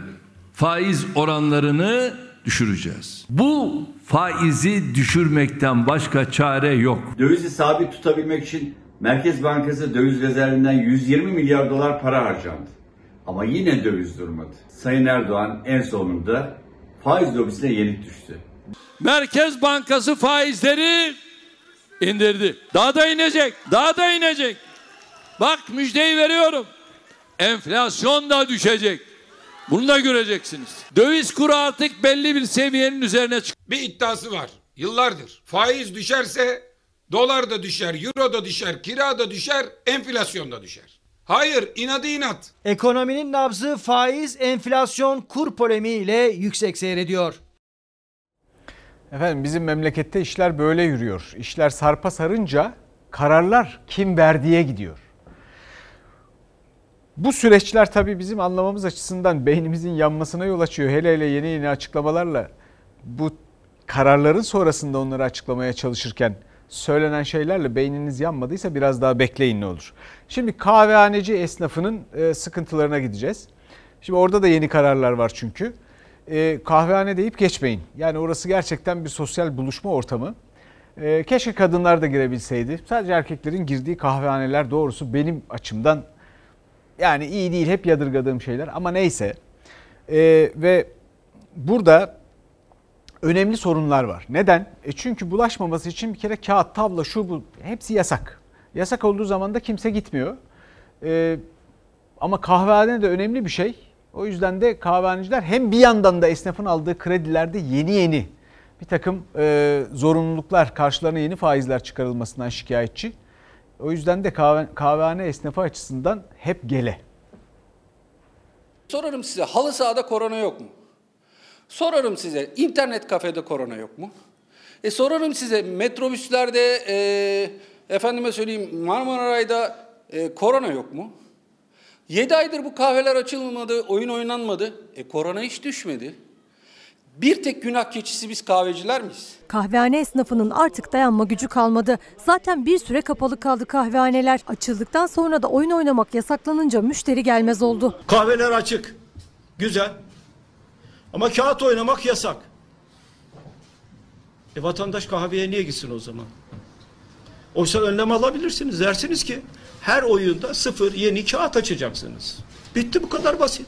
faiz oranlarını düşüreceğiz. Bu faizi düşürmekten başka çare yok. Dövizi sabit tutabilmek için Merkez Bankası döviz rezervinden 120 milyar dolar para harcandı. Ama yine döviz durmadı. Sayın Erdoğan en sonunda faiz lobisine yenik düştü. Merkez Bankası faizleri indirdi. Daha da inecek. Daha da inecek. Bak müjdeyi veriyorum. Enflasyon da düşecek. Bunu da göreceksiniz. Döviz kuru artık belli bir seviyenin üzerine çık. Bir iddiası var. Yıllardır. Faiz düşerse dolar da düşer, euro da düşer, kira da düşer, enflasyon da düşer. Hayır, inadı inat. Ekonominin nabzı faiz, enflasyon, kur polemiğiyle yüksek seyrediyor. Efendim bizim memlekette işler böyle yürüyor. İşler sarpa sarınca kararlar kim verdiğe gidiyor. Bu süreçler tabii bizim anlamamız açısından beynimizin yanmasına yol açıyor. Hele hele yeni yeni açıklamalarla bu kararların sonrasında onları açıklamaya çalışırken söylenen şeylerle beyniniz yanmadıysa biraz daha bekleyin ne olur. Şimdi kahvehaneci esnafının e, sıkıntılarına gideceğiz. Şimdi orada da yeni kararlar var çünkü. E, kahvehane deyip geçmeyin. Yani orası gerçekten bir sosyal buluşma ortamı. E, keşke kadınlar da girebilseydi. Sadece erkeklerin girdiği kahvehaneler doğrusu benim açımdan yani iyi değil hep yadırgadığım şeyler ama neyse. Ee, ve burada önemli sorunlar var. Neden? E çünkü bulaşmaması için bir kere kağıt, tabla, şu bu hepsi yasak. Yasak olduğu zaman da kimse gitmiyor. Ee, ama kahvehane de önemli bir şey. O yüzden de kahvehaneciler hem bir yandan da esnafın aldığı kredilerde yeni yeni bir takım e, zorunluluklar, karşılarına yeni faizler çıkarılmasından şikayetçi. O yüzden de kahve, kahvehane esnafı açısından hep gele. Sorarım size halı sahada korona yok mu? Sorarım size internet kafede korona yok mu? E sorarım size metrobüslerde e, efendime söyleyeyim Marmaray'da e, korona yok mu? 7 aydır bu kahveler açılmadı, oyun oynanmadı. E korona hiç düşmedi. Bir tek günah keçisi biz kahveciler miyiz? Kahvehane esnafının artık dayanma gücü kalmadı. Zaten bir süre kapalı kaldı kahvehaneler. Açıldıktan sonra da oyun oynamak yasaklanınca müşteri gelmez oldu. Kahveler açık. Güzel. Ama kağıt oynamak yasak. E vatandaş kahveye niye gitsin o zaman? Oysa önlem alabilirsiniz. Dersiniz ki her oyunda sıfır yeni kağıt açacaksınız. Bitti bu kadar basit.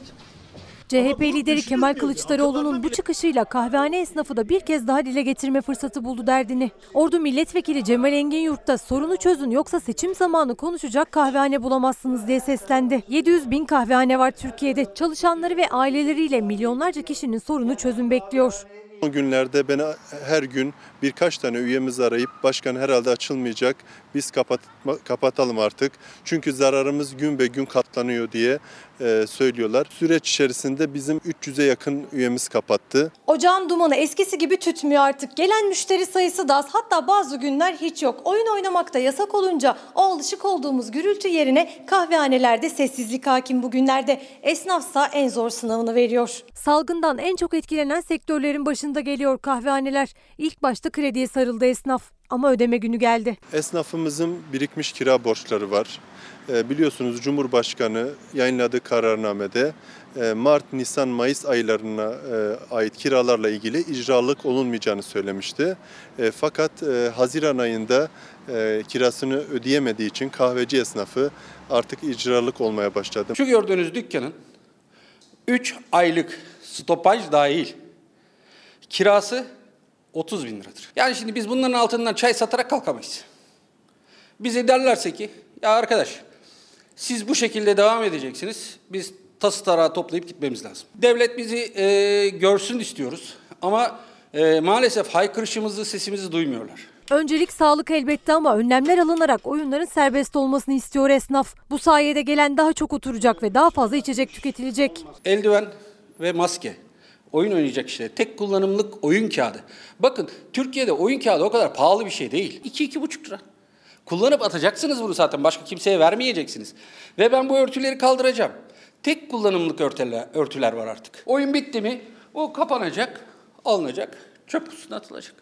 CHP lideri Kemal Kılıçdaroğlu'nun bu çıkışıyla kahvehane esnafı da bir kez daha dile getirme fırsatı buldu derdini. Ordu Milletvekili Cemal Engin Yurt'ta sorunu çözün yoksa seçim zamanı konuşacak kahvehane bulamazsınız diye seslendi. 700 bin kahvehane var Türkiye'de. Çalışanları ve aileleriyle milyonlarca kişinin sorunu çözüm bekliyor. O günlerde beni her gün birkaç tane üyemiz arayıp başkan herhalde açılmayacak biz kapatma, kapatalım artık. Çünkü zararımız gün be gün katlanıyor diye e, söylüyorlar. Süreç içerisinde bizim 300'e yakın üyemiz kapattı. Ocağın dumanı eskisi gibi tütmüyor artık. Gelen müşteri sayısı da az. Hatta bazı günler hiç yok. Oyun oynamakta yasak olunca o alışık olduğumuz gürültü yerine kahvehanelerde sessizlik hakim bugünlerde. Esnafsa en zor sınavını veriyor. Salgından en çok etkilenen sektörlerin başında geliyor kahvehaneler. İlk başta krediye sarıldı esnaf ama ödeme günü geldi. Esnafımızın birikmiş kira borçları var. E, biliyorsunuz Cumhurbaşkanı yayınladığı kararnamede e, Mart, Nisan, Mayıs aylarına e, ait kiralarla ilgili icralık olunmayacağını söylemişti. E, fakat e, Haziran ayında e, kirasını ödeyemediği için kahveci esnafı artık icralık olmaya başladı. Şu gördüğünüz dükkanın 3 aylık stopaj dahil kirası 30 bin liradır. Yani şimdi biz bunların altından çay satarak kalkamayız. Bize derlerse ki ya arkadaş siz bu şekilde devam edeceksiniz. Biz tası tarağı toplayıp gitmemiz lazım. Devlet bizi e, görsün istiyoruz ama e, maalesef haykırışımızı, sesimizi duymuyorlar. Öncelik sağlık elbette ama önlemler alınarak oyunların serbest olmasını istiyor esnaf. Bu sayede gelen daha çok oturacak ve daha fazla içecek tüketilecek. Eldiven ve maske. Oyun oynayacak işte. Tek kullanımlık oyun kağıdı. Bakın Türkiye'de oyun kağıdı o kadar pahalı bir şey değil. 2-2,5 lira. Kullanıp atacaksınız bunu zaten. Başka kimseye vermeyeceksiniz. Ve ben bu örtüleri kaldıracağım. Tek kullanımlık örtüler, örtüler var artık. Oyun bitti mi o kapanacak, alınacak, çöp kutusuna atılacak.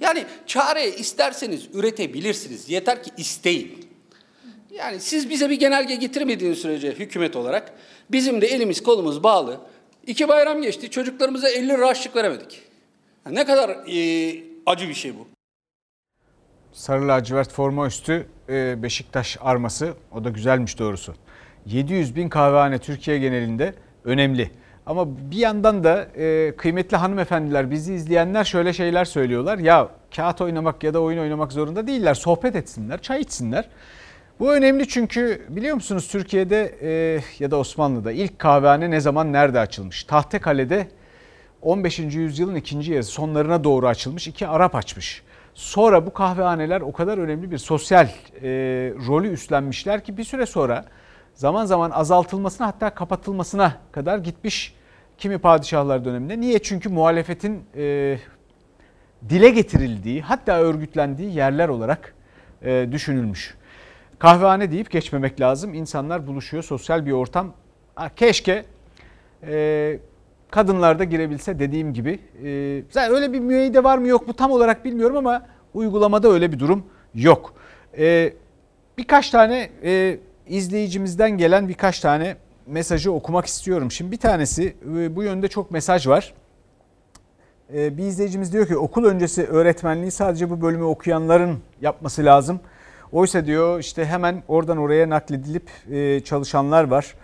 Yani çare isterseniz üretebilirsiniz. Yeter ki isteyin. Yani siz bize bir genelge getirmediğiniz sürece hükümet olarak bizim de elimiz kolumuz bağlı. İki bayram geçti çocuklarımıza 50 lira harçlık veremedik. Ne kadar e, acı bir şey bu. Sarı lacivert forma üstü e, Beşiktaş arması. O da güzelmiş doğrusu. 700 bin kahvehane Türkiye genelinde önemli. Ama bir yandan da e, kıymetli hanımefendiler bizi izleyenler şöyle şeyler söylüyorlar. Ya kağıt oynamak ya da oyun oynamak zorunda değiller. Sohbet etsinler, çay içsinler. Bu önemli çünkü biliyor musunuz Türkiye'de e, ya da Osmanlı'da ilk kahvehane ne zaman nerede açılmış? Tahtekale'de 15. yüzyılın ikinci yarısı sonlarına doğru açılmış. iki Arap açmış. Sonra bu kahvehaneler o kadar önemli bir sosyal e, rolü üstlenmişler ki bir süre sonra zaman zaman azaltılmasına hatta kapatılmasına kadar gitmiş kimi padişahlar döneminde. Niye? Çünkü muhalefetin e, dile getirildiği hatta örgütlendiği yerler olarak e, düşünülmüş. Kahvehane deyip geçmemek lazım. İnsanlar buluşuyor, sosyal bir ortam. Ha, keşke e, kadınlar da girebilse dediğim gibi. E, öyle bir müeyyide var mı yok mu tam olarak bilmiyorum ama uygulamada öyle bir durum yok. E, birkaç tane e, izleyicimizden gelen birkaç tane mesajı okumak istiyorum. Şimdi bir tanesi e, bu yönde çok mesaj var. E, bir izleyicimiz diyor ki okul öncesi öğretmenliği sadece bu bölümü okuyanların yapması lazım. Oysa diyor işte hemen oradan oraya nakledilip e, çalışanlar var.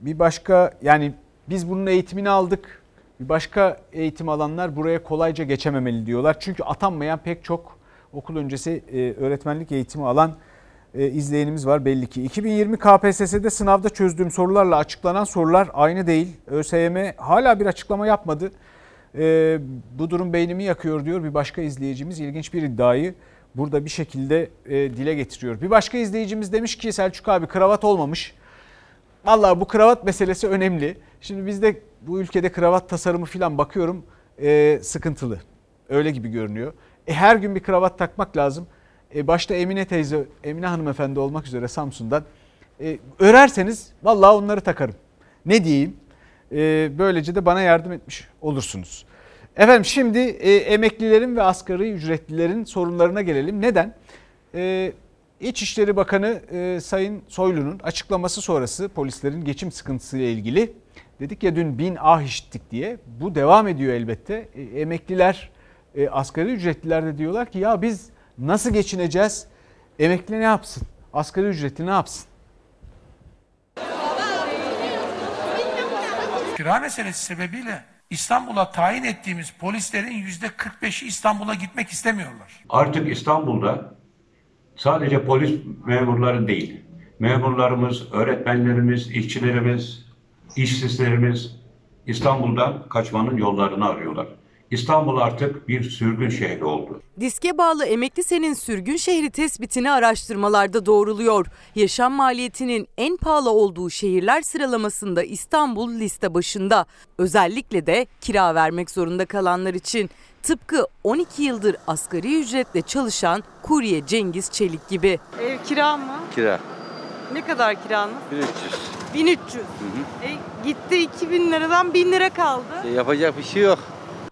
Bir başka yani biz bunun eğitimini aldık. Bir başka eğitim alanlar buraya kolayca geçememeli diyorlar. Çünkü atanmayan pek çok okul öncesi öğretmenlik eğitimi alan e, izleyenimiz var belli ki. 2020 KPSS'de sınavda çözdüğüm sorularla açıklanan sorular aynı değil. ÖSYM hala bir açıklama yapmadı. E, bu durum beynimi yakıyor diyor bir başka izleyicimiz. İlginç bir iddiayı burada bir şekilde e, dile getiriyor. Bir başka izleyicimiz demiş ki Selçuk abi kravat olmamış. Vallahi bu kravat meselesi önemli. Şimdi bizde bu ülkede kravat tasarımı falan bakıyorum e, sıkıntılı. Öyle gibi görünüyor. E, her gün bir kravat takmak lazım e, başta Emine teyze, Emine hanımefendi olmak üzere Samsun'dan e, örerseniz vallahi onları takarım. Ne diyeyim? E, böylece de bana yardım etmiş olursunuz. Efendim şimdi e, emeklilerin ve asgari ücretlilerin sorunlarına gelelim. Neden? E, İçişleri Bakanı e, Sayın Soylu'nun açıklaması sonrası polislerin geçim sıkıntısıyla ilgili dedik ya dün bin ah işittik diye. Bu devam ediyor elbette. E, emekliler, e, asgari ücretliler de diyorlar ki ya biz Nasıl geçineceğiz? Emekli ne yapsın? Asgari ücretli ne yapsın? Kira meselesi sebebiyle İstanbul'a tayin ettiğimiz polislerin yüzde 45'i İstanbul'a gitmek istemiyorlar. Artık İstanbul'da sadece polis memurları değil, memurlarımız, öğretmenlerimiz, işçilerimiz, işsizlerimiz İstanbul'dan kaçmanın yollarını arıyorlar. İstanbul artık bir sürgün şehri oldu. Diske bağlı emekli senin sürgün şehri tespitini araştırmalarda doğruluyor. Yaşam maliyetinin en pahalı olduğu şehirler sıralamasında İstanbul liste başında. Özellikle de kira vermek zorunda kalanlar için. Tıpkı 12 yıldır asgari ücretle çalışan kurye Cengiz Çelik gibi. Ev kira mı? Kira. Ne kadar kiranız? 1300. 1300. Hı hı. E, gitti 2000 liradan 1000 lira kaldı. E, yapacak bir şey yok.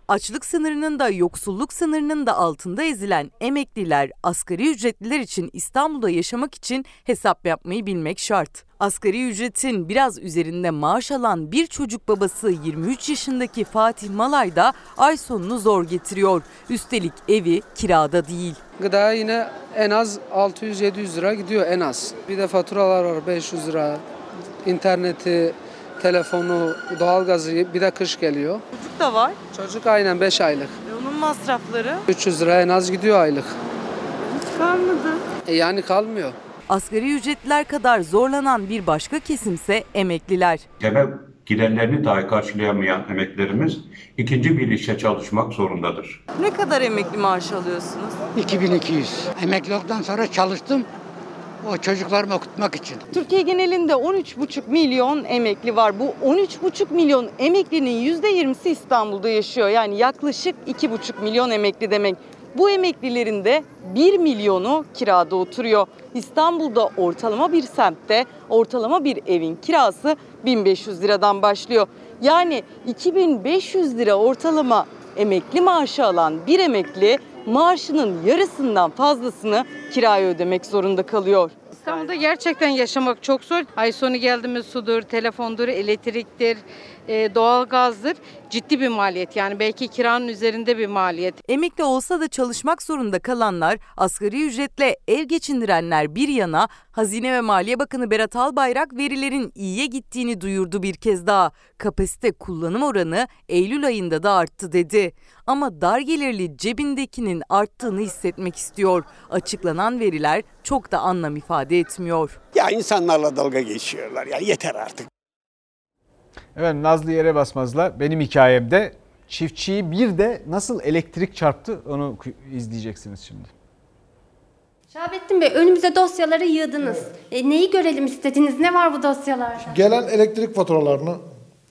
Açlık sınırının da yoksulluk sınırının da altında ezilen emekliler, asgari ücretliler için İstanbul'da yaşamak için hesap yapmayı bilmek şart. Asgari ücretin biraz üzerinde maaş alan bir çocuk babası 23 yaşındaki Fatih Malay da ay sonunu zor getiriyor. Üstelik evi kirada değil. Gıda yine en az 600-700 lira gidiyor en az. Bir de faturalar var 500 lira. İnterneti, telefonu, doğalgazı bir de kış geliyor. Çocuk da var. Çocuk aynen 5 aylık. E onun masrafları? 300 lira en az gidiyor aylık. Hiç kalmadı. E yani kalmıyor. Asgari ücretliler kadar zorlanan bir başka kesimse emekliler. Temel giderlerini dahi karşılayamayan emeklerimiz ikinci bir işe çalışmak zorundadır. Ne kadar emekli maaşı alıyorsunuz? 2200. Emekli olduktan sonra çalıştım o çocuklarımı okutmak için. Türkiye genelinde 13,5 milyon emekli var. Bu 13,5 milyon emeklinin %20'si İstanbul'da yaşıyor. Yani yaklaşık 2,5 milyon emekli demek. Bu emeklilerin de 1 milyonu kirada oturuyor. İstanbul'da ortalama bir semtte ortalama bir evin kirası 1500 liradan başlıyor. Yani 2500 lira ortalama emekli maaşı alan bir emekli maaşının yarısından fazlasını kiraya ödemek zorunda kalıyor. İstanbul'da gerçekten yaşamak çok zor. Ay sonu geldi mi sudur, telefondur, elektriktir, e, doğalgazdır. Ciddi bir maliyet yani belki kiranın üzerinde bir maliyet. Emekli olsa da çalışmak zorunda kalanlar, asgari ücretle ev geçindirenler bir yana Hazine ve Maliye Bakanı Berat Albayrak verilerin iyiye gittiğini duyurdu bir kez daha. Kapasite kullanım oranı Eylül ayında da arttı dedi. Ama dar gelirli cebindekinin arttığını hissetmek istiyor. Açıklanan veriler çok da anlam ifade etmiyor. Ya insanlarla dalga geçiyorlar ya yeter artık. Evet Nazlı Yere Basmaz'la benim hikayemde çiftçiyi bir de nasıl elektrik çarptı onu izleyeceksiniz şimdi. Şahabettin Bey önümüze dosyaları yığdınız. E, neyi görelim istediniz? Ne var bu dosyalarda? Gelen elektrik faturalarını,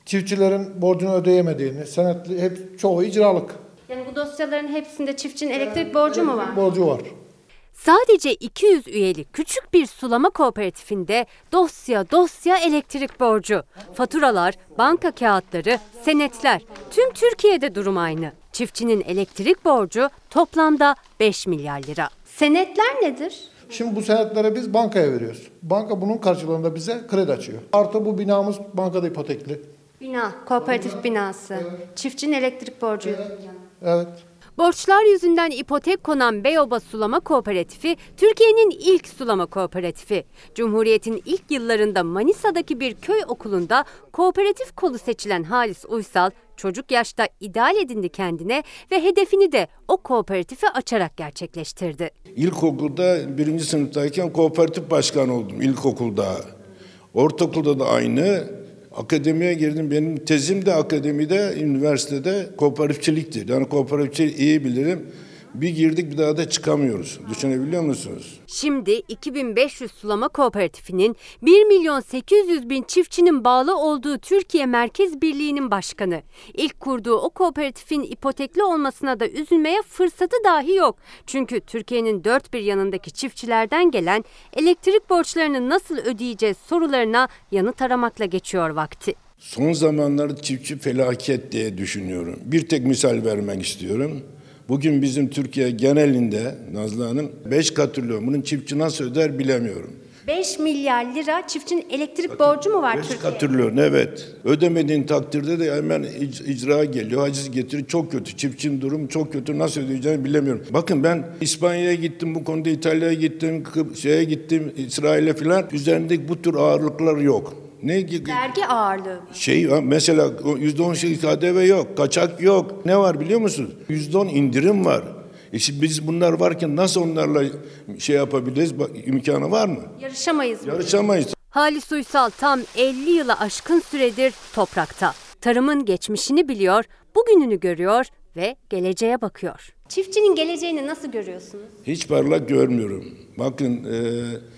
çiftçilerin borcunu ödeyemediğini, senetli hep çoğu icralık. Yani bu dosyaların hepsinde çiftçinin elektrik borcu mu var? Borcu var. Sadece 200 üyeli küçük bir sulama kooperatifinde dosya dosya elektrik borcu, faturalar, banka kağıtları, senetler. Tüm Türkiye'de durum aynı. Çiftçinin elektrik borcu toplamda 5 milyar lira. Senetler nedir? Şimdi bu senetlere biz bankaya veriyoruz. Banka bunun karşılığında bize kredi açıyor. Artı bu binamız bankada ipotekli. Bina, kooperatif binası. Çiftçinin elektrik borcu. Evet. Borçlar yüzünden ipotek konan Beyoba Sulama Kooperatifi Türkiye'nin ilk sulama kooperatifi. Cumhuriyet'in ilk yıllarında Manisa'daki bir köy okulunda kooperatif kolu seçilen Halis Uysal çocuk yaşta ideal edindi kendine ve hedefini de o kooperatifi açarak gerçekleştirdi. İlkokulda birinci sınıftayken kooperatif başkanı oldum ilkokulda. Ortaokulda da aynı. Akademiye girdim. Benim tezim de akademide, üniversitede kooperatifçilikti. Yani kooperatifçiliği iyi bilirim. Bir girdik bir daha da çıkamıyoruz. Düşünebiliyor musunuz? Şimdi 2500 sulama kooperatifinin 1 milyon 800 bin çiftçinin bağlı olduğu Türkiye Merkez Birliği'nin başkanı. İlk kurduğu o kooperatifin ipotekli olmasına da üzülmeye fırsatı dahi yok. Çünkü Türkiye'nin dört bir yanındaki çiftçilerden gelen elektrik borçlarını nasıl ödeyeceğiz sorularına yanıt aramakla geçiyor vakti. Son zamanlarda çiftçi felaket diye düşünüyorum. Bir tek misal vermek istiyorum. Bugün bizim Türkiye genelinde Nazlı Hanım 5 katrilyon. Bunun çiftçi nasıl öder bilemiyorum. 5 milyar lira çiftçinin elektrik borcu mu var 5 Türkiye'de? katrilyon evet. Ödemediğin takdirde de hemen ic- icra geliyor. Haciz getiri çok kötü. Çiftçinin durumu çok kötü. Nasıl ödeyeceğini bilemiyorum. Bakın ben İspanya'ya gittim bu konuda İtalya'ya gittim, şeye gittim İsrail'e filan. Üzerindeki bu tür ağırlıklar yok. Ne gibi? Vergi ağırlığı. Şey mesela yüzde on şey KDV yok, kaçak yok. Ne var biliyor musunuz? Yüzde on indirim var. E şimdi biz bunlar varken nasıl onlarla şey yapabiliriz? Bak, imkanı var mı? Yarışamayız? Yarışamayız. Halis Uysal tam 50 yıla aşkın süredir toprakta. Tarımın geçmişini biliyor, bugününü görüyor ve geleceğe bakıyor. Çiftçinin geleceğini nasıl görüyorsunuz? Hiç parlak görmüyorum. Bakın e,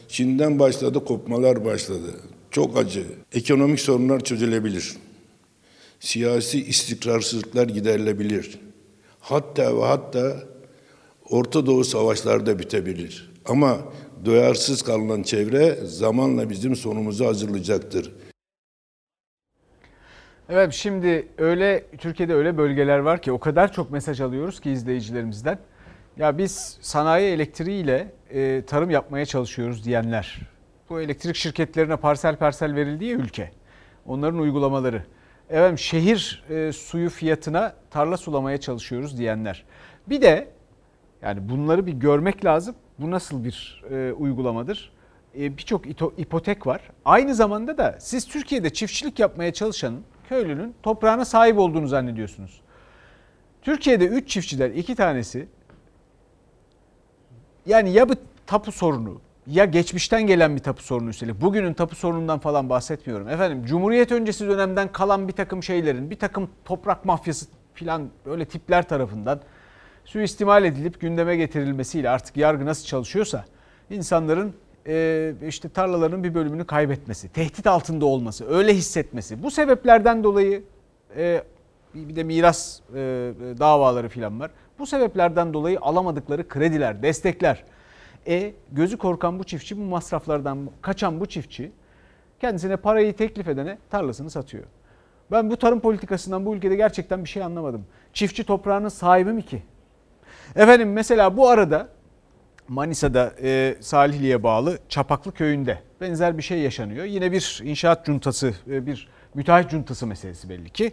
Çin'den başladı, kopmalar başladı. Çok acı. Ekonomik sorunlar çözülebilir. Siyasi istikrarsızlıklar giderilebilir. Hatta ve hatta Orta Doğu savaşları da bitebilir. Ama duyarsız kalınan çevre zamanla bizim sonumuzu hazırlayacaktır. Evet şimdi öyle Türkiye'de öyle bölgeler var ki o kadar çok mesaj alıyoruz ki izleyicilerimizden. Ya biz sanayi elektriğiyle e, tarım yapmaya çalışıyoruz diyenler. Bu elektrik şirketlerine parsel parsel verildiği ülke. Onların uygulamaları. Evet şehir e, suyu fiyatına tarla sulamaya çalışıyoruz diyenler. Bir de yani bunları bir görmek lazım. Bu nasıl bir e, uygulamadır? E, Birçok ipotek var. Aynı zamanda da siz Türkiye'de çiftçilik yapmaya çalışanın, köylünün toprağına sahip olduğunu zannediyorsunuz. Türkiye'de 3 çiftçiden 2 tanesi yani ya bu tapu sorunu ya geçmişten gelen bir tapu sorunu üstelik. Bugünün tapu sorunundan falan bahsetmiyorum. Efendim Cumhuriyet öncesi dönemden kalan bir takım şeylerin, bir takım toprak mafyası falan böyle tipler tarafından suistimal edilip gündeme getirilmesiyle artık yargı nasıl çalışıyorsa insanların e, işte tarlaların bir bölümünü kaybetmesi, tehdit altında olması, öyle hissetmesi. Bu sebeplerden dolayı e, bir de miras e, davaları falan var. Bu sebeplerden dolayı alamadıkları krediler, destekler. E gözü korkan bu çiftçi bu masraflardan kaçan bu çiftçi kendisine parayı teklif edene tarlasını satıyor. Ben bu tarım politikasından bu ülkede gerçekten bir şey anlamadım. Çiftçi toprağının sahibi mi ki? Efendim mesela bu arada Manisa'da e, Salihli'ye bağlı Çapaklı köyünde benzer bir şey yaşanıyor. Yine bir inşaat cuntası, e, bir müteahhit cuntası meselesi belli ki.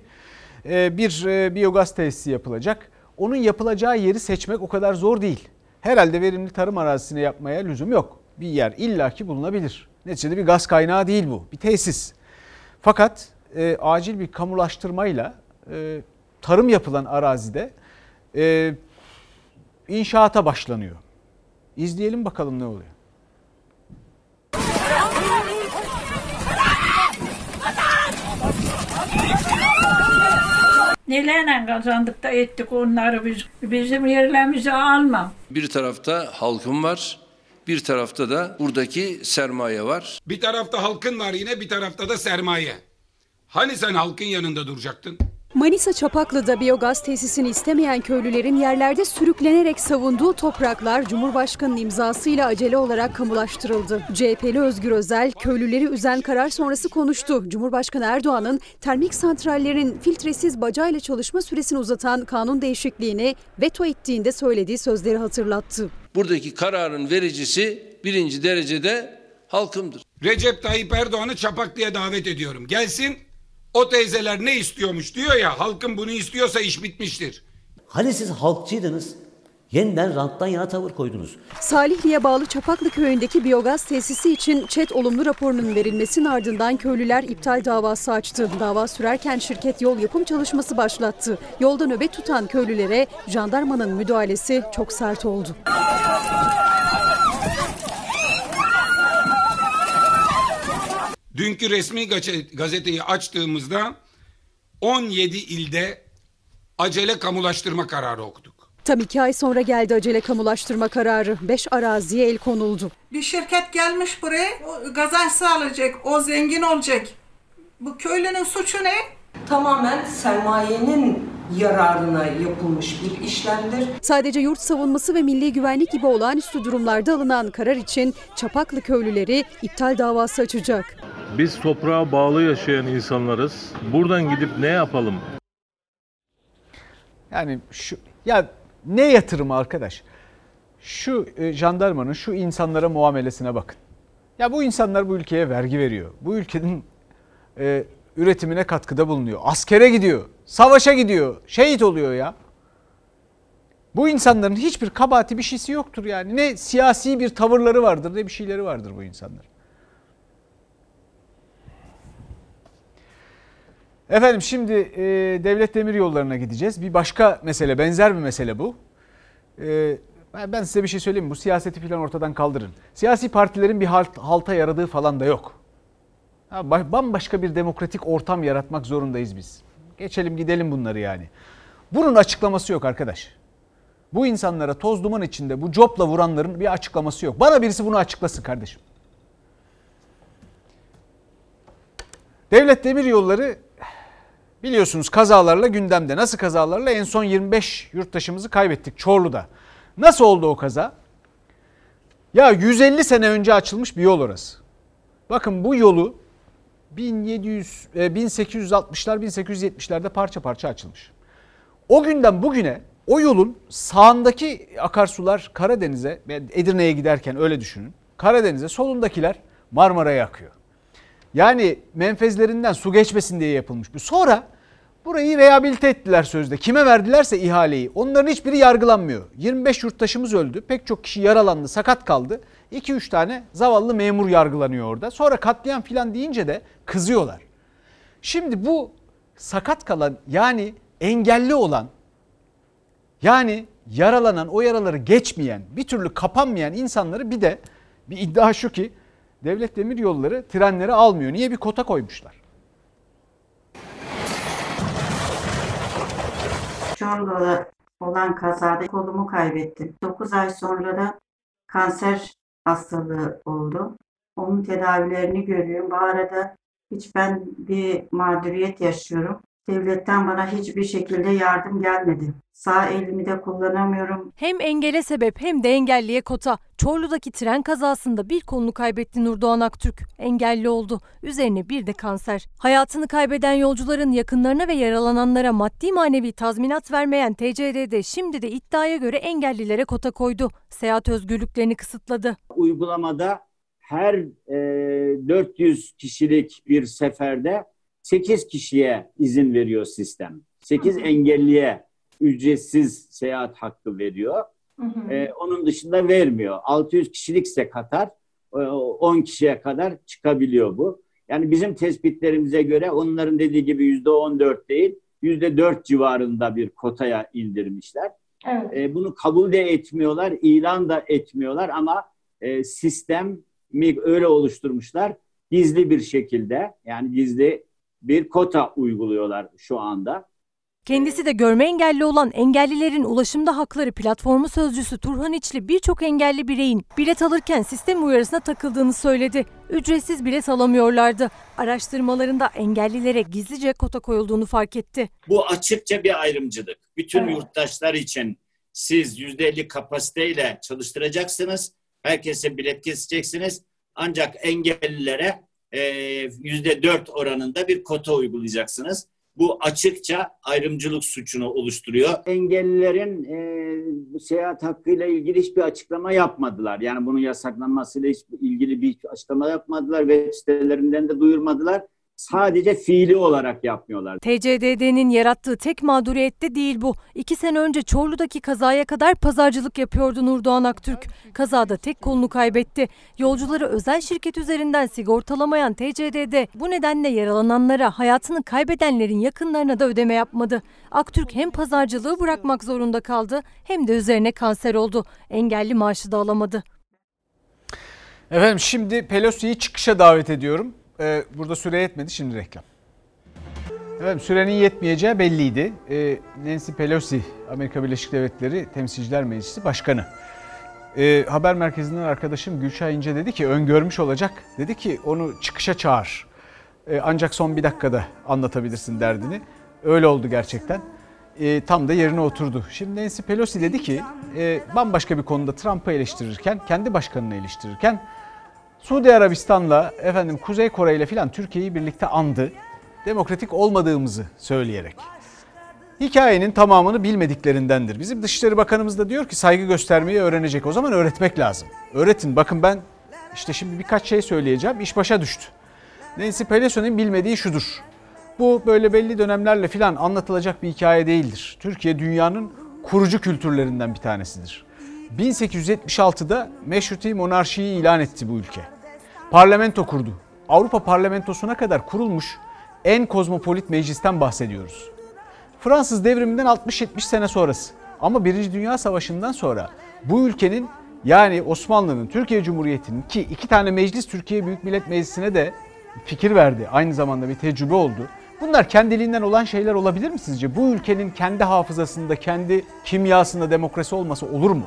E, bir e, biyogaz tesisi yapılacak. Onun yapılacağı yeri seçmek o kadar zor değil. Herhalde verimli tarım arazisine yapmaya lüzum yok. Bir yer illaki bulunabilir. Neticede bir gaz kaynağı değil bu, bir tesis. Fakat e, acil bir kamulaştırmayla e, tarım yapılan arazide e, inşaata başlanıyor. İzleyelim bakalım ne oluyor. Nelerle kazandık da ettik onları biz. Bizim yerlerimizi almam. Bir tarafta halkım var, bir tarafta da buradaki sermaye var. Bir tarafta halkın var yine bir tarafta da sermaye. Hani sen halkın yanında duracaktın? Manisa Çapaklı'da biyogaz tesisini istemeyen köylülerin yerlerde sürüklenerek savunduğu topraklar Cumhurbaşkanı'nın imzasıyla acele olarak kamulaştırıldı. CHP'li Özgür Özel, köylüleri üzen karar sonrası konuştu. Cumhurbaşkanı Erdoğan'ın termik santrallerin filtresiz bacayla çalışma süresini uzatan kanun değişikliğini veto ettiğinde söylediği sözleri hatırlattı. Buradaki kararın vericisi birinci derecede halkımdır. Recep Tayyip Erdoğan'ı Çapaklı'ya davet ediyorum. Gelsin o teyzeler ne istiyormuş diyor ya halkın bunu istiyorsa iş bitmiştir. Hani siz halkçıydınız? Yeniden ranttan yana tavır koydunuz. Salihli'ye bağlı Çapaklı köyündeki biyogaz tesisi için ÇED olumlu raporunun verilmesinin ardından köylüler iptal davası açtı. Dava sürerken şirket yol yapım çalışması başlattı. Yolda nöbet tutan köylülere jandarmanın müdahalesi çok sert oldu. Dünkü resmi gazeteyi açtığımızda 17 ilde acele kamulaştırma kararı okuduk. Tam iki ay sonra geldi acele kamulaştırma kararı. Beş araziye el konuldu. Bir şirket gelmiş buraya o kazanç sağlayacak, o zengin olacak. Bu köylünün suçu ne? Tamamen sermayenin yararına yapılmış bir işlemdir. Sadece yurt savunması ve milli güvenlik gibi olağanüstü durumlarda alınan karar için Çapaklı köylüleri iptal davası açacak. Biz toprağa bağlı yaşayan insanlarız. Buradan gidip ne yapalım? Yani şu ya ne yatırımı arkadaş? Şu e, jandarmanın şu insanlara muamelesine bakın. Ya bu insanlar bu ülkeye vergi veriyor. Bu ülkenin e, üretimine katkıda bulunuyor. Askere gidiyor. Savaşa gidiyor. Şehit oluyor ya. Bu insanların hiçbir kabahati bir şeysi yoktur yani. Ne siyasi bir tavırları vardır ne bir şeyleri vardır bu insanlar. Efendim şimdi e, devlet demir yollarına gideceğiz. Bir başka mesele, benzer bir mesele bu. E, ben size bir şey söyleyeyim mi? Bu siyaseti falan ortadan kaldırın. Siyasi partilerin bir halt, halta yaradığı falan da yok. Ha, bambaşka bir demokratik ortam yaratmak zorundayız biz. Geçelim gidelim bunları yani. Bunun açıklaması yok arkadaş. Bu insanlara toz duman içinde bu copla vuranların bir açıklaması yok. Bana birisi bunu açıklasın kardeşim. Devlet Demir Yolları biliyorsunuz kazalarla gündemde. Nasıl kazalarla? En son 25 yurttaşımızı kaybettik Çorlu'da. Nasıl oldu o kaza? Ya 150 sene önce açılmış bir yol orası. Bakın bu yolu 1700 1860'lar 1870'lerde parça parça açılmış. O günden bugüne o yolun sağındaki akarsular Karadeniz'e Edirne'ye giderken öyle düşünün. Karadeniz'e solundakiler Marmara'ya akıyor. Yani menfezlerinden su geçmesin diye yapılmış bu. Sonra burayı rehabilite ettiler sözde. Kime verdilerse ihaleyi onların hiçbiri yargılanmıyor. 25 yurttaşımız öldü. Pek çok kişi yaralandı, sakat kaldı. 2-3 tane zavallı memur yargılanıyor orada. Sonra katliam filan deyince de kızıyorlar. Şimdi bu sakat kalan yani engelli olan yani yaralanan o yaraları geçmeyen bir türlü kapanmayan insanları bir de bir iddia şu ki devlet demir yolları trenleri almıyor. Niye bir kota koymuşlar? Çorlu'da olan kazada kolumu kaybettim. 9 ay sonra da kanser hastalığı oldu. Onun tedavilerini görüyorum. Bu arada hiç ben bir mağduriyet yaşıyorum. Devletten bana hiçbir şekilde yardım gelmedi. Sağ elimi de kullanamıyorum. Hem engele sebep hem de engelliye kota. Çorlu'daki tren kazasında bir kolunu kaybetti Nurdoğan Aktürk. Engelli oldu. Üzerine bir de kanser. Hayatını kaybeden yolcuların yakınlarına ve yaralananlara maddi manevi tazminat vermeyen TCDD şimdi de iddiaya göre engellilere kota koydu. Seyahat özgürlüklerini kısıtladı. Uygulamada her e, 400 kişilik bir seferde 8 kişiye izin veriyor sistem. 8 engelliye ücretsiz seyahat hakkı veriyor. Hı hı. Ee, onun dışında vermiyor. 600 kişilikse Katar 10 kişiye kadar çıkabiliyor bu. Yani bizim tespitlerimize göre onların dediği gibi yüzde 14 değil, yüzde 4 civarında bir kotaya indirmişler. Evet. Ee, bunu kabul de etmiyorlar, ilan da etmiyorlar ama e, sistemi öyle oluşturmuşlar. Gizli bir şekilde yani gizli bir kota uyguluyorlar şu anda. Kendisi de görme engelli olan Engellilerin Ulaşımda Hakları Platformu sözcüsü Turhan İçli birçok engelli bireyin bilet alırken sistem uyarısına takıldığını söyledi. Ücretsiz bilet alamıyorlardı. Araştırmalarında engellilere gizlice kota koyulduğunu fark etti. Bu açıkça bir ayrımcılık. Bütün evet. yurttaşlar için siz %50 kapasiteyle çalıştıracaksınız. Herkese bilet keseceksiniz. Ancak engellilere %4 oranında bir kota uygulayacaksınız bu açıkça ayrımcılık suçunu oluşturuyor. Engellilerin e, seyahat hakkıyla ilgili hiçbir açıklama yapmadılar. Yani bunun yasaklanmasıyla ilgili bir açıklama yapmadılar. Web sitelerinden de duyurmadılar sadece fiili olarak yapmıyorlar. TCDD'nin yarattığı tek mağduriyette değil bu. İki sene önce Çorlu'daki kazaya kadar pazarcılık yapıyordu Nurdoğan Aktürk. Kazada tek kolunu kaybetti. Yolcuları özel şirket üzerinden sigortalamayan TCDD bu nedenle yaralananlara, hayatını kaybedenlerin yakınlarına da ödeme yapmadı. Aktürk hem pazarcılığı bırakmak zorunda kaldı hem de üzerine kanser oldu. Engelli maaşı da alamadı. Efendim şimdi Pelosi'yi çıkışa davet ediyorum. Ee, burada süre yetmedi şimdi reklam. Efendim sürenin yetmeyeceği belliydi. Ee, Nancy Pelosi Amerika Birleşik Devletleri Temsilciler Meclisi Başkanı. Ee, haber merkezinden arkadaşım Gülşah İnce dedi ki öngörmüş olacak. Dedi ki onu çıkışa çağır. Ee, ancak son bir dakikada anlatabilirsin derdini. Öyle oldu gerçekten. Ee, tam da yerine oturdu. Şimdi Nancy Pelosi dedi ki e, bambaşka bir konuda Trump'ı eleştirirken, kendi başkanını eleştirirken Suudi Arabistan'la efendim Kuzey Kore ile filan Türkiye'yi birlikte andı. Demokratik olmadığımızı söyleyerek. Hikayenin tamamını bilmediklerindendir. Bizim Dışişleri Bakanımız da diyor ki saygı göstermeyi öğrenecek. O zaman öğretmek lazım. Öğretin. Bakın ben işte şimdi birkaç şey söyleyeceğim. İş başa düştü. Nancy Pelosi'nin bilmediği şudur. Bu böyle belli dönemlerle filan anlatılacak bir hikaye değildir. Türkiye dünyanın kurucu kültürlerinden bir tanesidir. 1876'da meşruti monarşiyi ilan etti bu ülke parlamento kurdu. Avrupa parlamentosuna kadar kurulmuş en kozmopolit meclisten bahsediyoruz. Fransız devriminden 60-70 sene sonrası. Ama Birinci Dünya Savaşı'ndan sonra bu ülkenin yani Osmanlı'nın, Türkiye Cumhuriyeti'nin ki iki tane meclis Türkiye Büyük Millet Meclisi'ne de fikir verdi. Aynı zamanda bir tecrübe oldu. Bunlar kendiliğinden olan şeyler olabilir mi sizce? Bu ülkenin kendi hafızasında, kendi kimyasında demokrasi olması olur mu?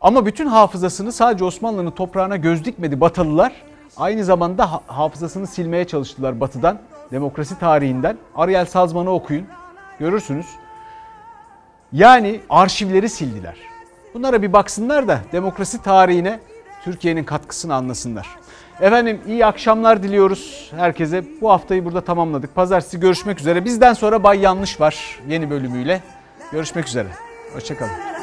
Ama bütün hafızasını sadece Osmanlı'nın toprağına göz dikmedi Batılılar. Aynı zamanda hafızasını silmeye çalıştılar Batı'dan, demokrasi tarihinden. Ariel Sazman'ı okuyun, görürsünüz. Yani arşivleri sildiler. Bunlara bir baksınlar da demokrasi tarihine Türkiye'nin katkısını anlasınlar. Efendim iyi akşamlar diliyoruz herkese. Bu haftayı burada tamamladık. Pazartesi görüşmek üzere. Bizden sonra Bay Yanlış var yeni bölümüyle. Görüşmek üzere. Hoşçakalın.